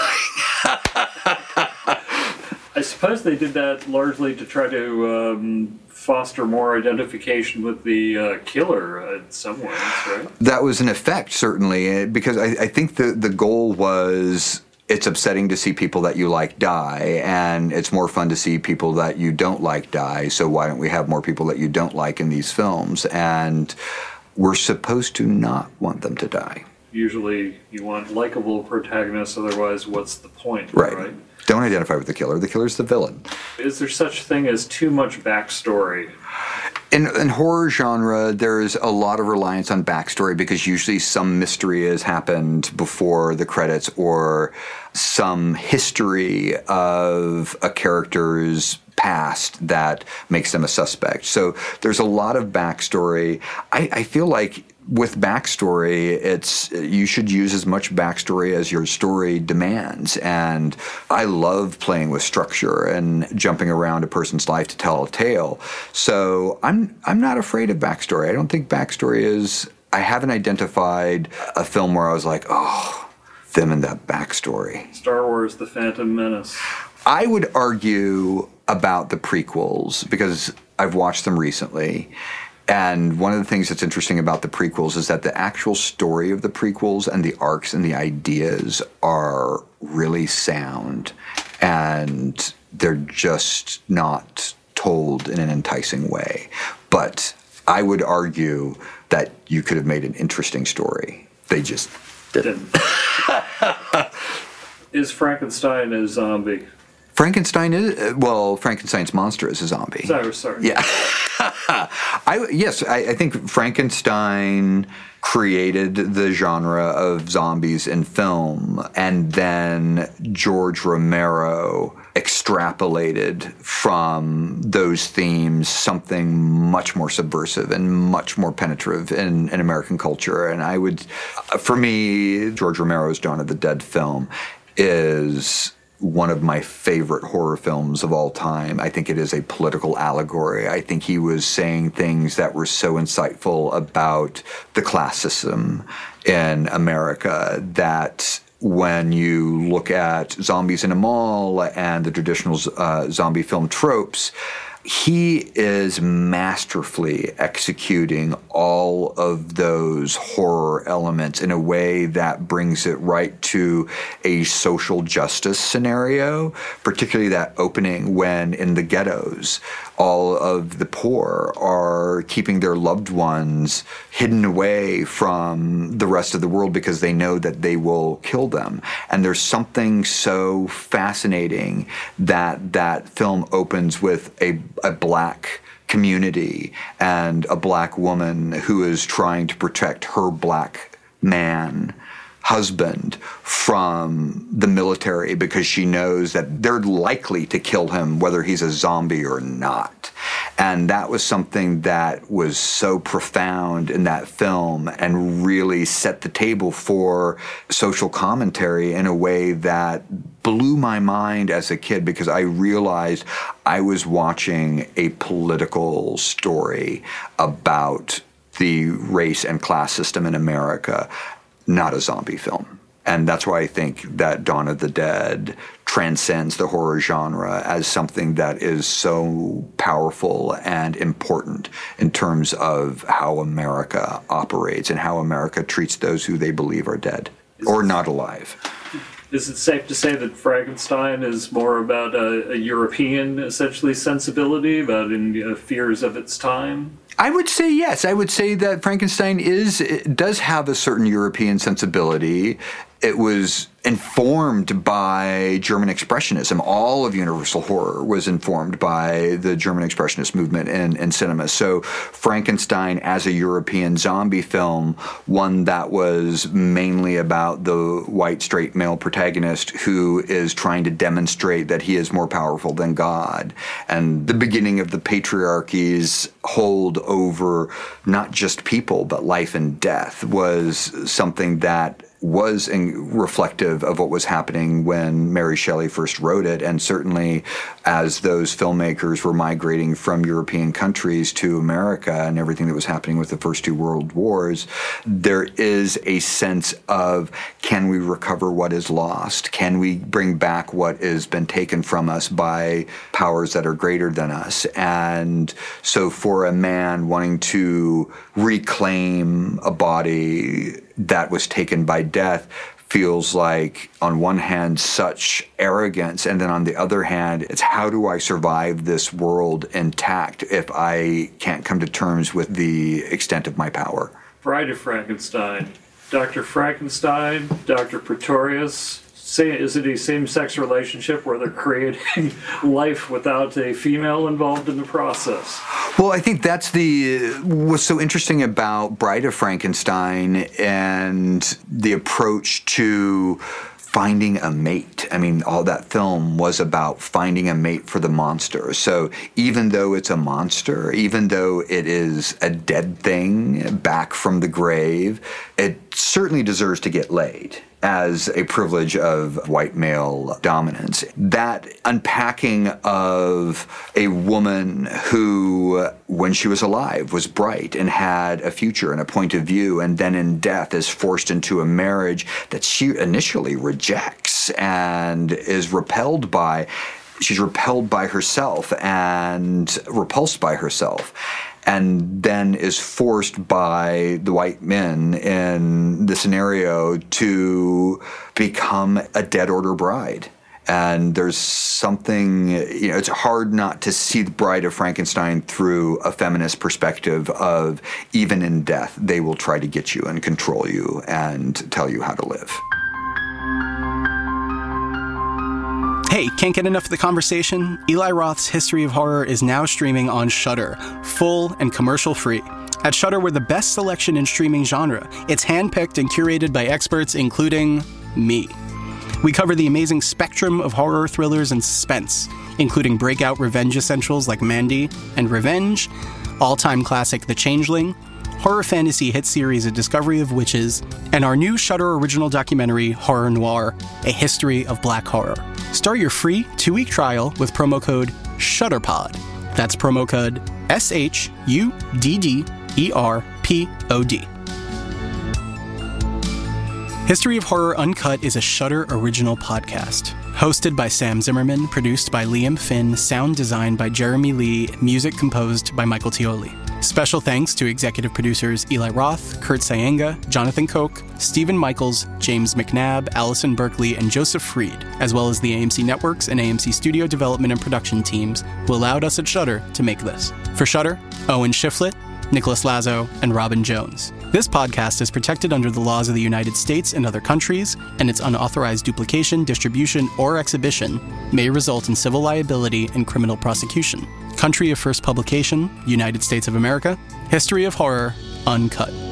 I suppose they did that largely to try to um, foster more identification with the uh, killer in some ways, right? That was an effect, certainly, because I, I think the, the goal was it's upsetting to see people that you like die, and it's more fun to see people that you don't like die. So why don't we have more people that you don't like in these films? And we're supposed to not want them to die. Usually, you want likable protagonists. Otherwise, what's the point? Right. right? Don't identify with the killer. The killer's the villain. Is there such a thing as too much backstory? In, in, horror genre, there's a lot of reliance on backstory because usually some mystery has happened before the credits or some history of a character's past that makes them a suspect. So there's a lot of backstory. I, I feel like with backstory, it's you should use as much backstory as your story demands. And I love playing with structure and jumping around a person's life to tell a tale. So I'm I'm not afraid of backstory. I don't think backstory is. I haven't identified a film where I was like, oh, them and that backstory. Star Wars: The Phantom Menace. I would argue about the prequels because I've watched them recently. And one of the things that's interesting about the prequels is that the actual story of the prequels and the arcs and the ideas are really sound. And they're just not told in an enticing way. But I would argue that you could have made an interesting story. They just didn't. is Frankenstein a zombie? Frankenstein is uh, well. Frankenstein's monster is a zombie. Sorry, sorry. Yeah. I yes, I, I, think Frankenstein created the genre of zombies in film, and then George Romero extrapolated from those themes something much more subversive and much more penetrative in, in American culture. And I would, for me, George Romero's Dawn of the Dead film is one of my favorite horror films of all time. I think it is a political allegory. I think he was saying things that were so insightful about the class system in America that when you look at zombies in a mall and the traditional uh, zombie film tropes, he is masterfully executing all of those horror elements in a way that brings it right to a social justice scenario, particularly that opening when in the ghettos, all of the poor are keeping their loved ones hidden away from the rest of the world because they know that they will kill them. And there's something so fascinating that that film opens with a, a black community and a black woman who is trying to protect her black man husband from the military because she knows that they're likely to kill him whether he's a zombie or not. And that was something that was so profound in that film and really set the table for social commentary in a way that blew my mind as a kid because I realized I was watching a political story about the race and class system in America not a zombie film. And that's why I think that Dawn of the Dead transcends the horror genre as something that is so powerful and important in terms of how America operates and how America treats those who they believe are dead or not alive. Is it safe to say that Frankenstein is more about a, a European, essentially, sensibility, about in, uh, fears of its time? I would say yes. I would say that Frankenstein is does have a certain European sensibility. It was informed by German Expressionism. All of Universal Horror was informed by the German Expressionist movement in, in cinema. So, Frankenstein as a European zombie film, one that was mainly about the white straight male protagonist who is trying to demonstrate that he is more powerful than God. And the beginning of the patriarchy's hold over not just people, but life and death was something that was reflective of what was happening when Mary Shelley first wrote it, and certainly as those filmmakers were migrating from European countries to America and everything that was happening with the first two world wars, there is a sense of can we recover what is lost? Can we bring back what has been taken from us by powers that are greater than us? And so, for a man wanting to reclaim a body that was taken by death feels like, on one hand, such arrogance, and then on the other hand, it's how do I survive this world intact if I can't come to terms with the extent of my power? Bride of Frankenstein, Dr. Frankenstein, Dr. Pretorius, say, is it a same-sex relationship where they're creating life without a female involved in the process? Well, I think that's the what's so interesting about Bride of Frankenstein and the approach to finding a mate. I mean, all that film was about finding a mate for the monster. So even though it's a monster, even though it is a dead thing back from the grave, it certainly deserves to get laid as a privilege of white male dominance. That unpacking of a woman who, when she was alive, was bright and had a future and a point of view, and then in death is forced into a marriage that she initially rejects and is repelled by. She's repelled by herself and repulsed by herself and then is forced by the white men in the scenario to become a dead order bride. And there's something, you know, it's hard not to see the Bride of Frankenstein through a feminist perspective of even in death, they will try to get you and control you and tell you how to live. Hey, can't get enough of the conversation? Eli Roth's History of Horror is now streaming on Shudder, full and commercial free. At Shudder, we're the best selection in streaming genre. It's handpicked and curated by experts, including me. We cover the amazing spectrum of horror thrillers and suspense, including breakout revenge essentials like Mandy and Revenge, all time classic The Changeling, horror fantasy hit series A Discovery of Witches, and our new Shudder original documentary, Horror Noir A History of Black Horror. Start your free two week trial with promo code SHUDDERPOD. That's promo code S H U D D E R P O D. History of Horror Uncut is a Shudder original podcast. Hosted by Sam Zimmerman, produced by Liam Finn, sound designed by Jeremy Lee, music composed by Michael Tioli. Special thanks to executive producers Eli Roth, Kurt Sayenga, Jonathan Koch, Stephen Michaels, James McNabb, Allison Berkeley, and Joseph Freed, as well as the AMC Networks and AMC Studio development and production teams who allowed us at Shudder to make this. For Shudder, Owen Shiflett, Nicholas Lazo, and Robin Jones. This podcast is protected under the laws of the United States and other countries, and its unauthorized duplication, distribution, or exhibition may result in civil liability and criminal prosecution. Country of first publication United States of America. History of Horror, uncut.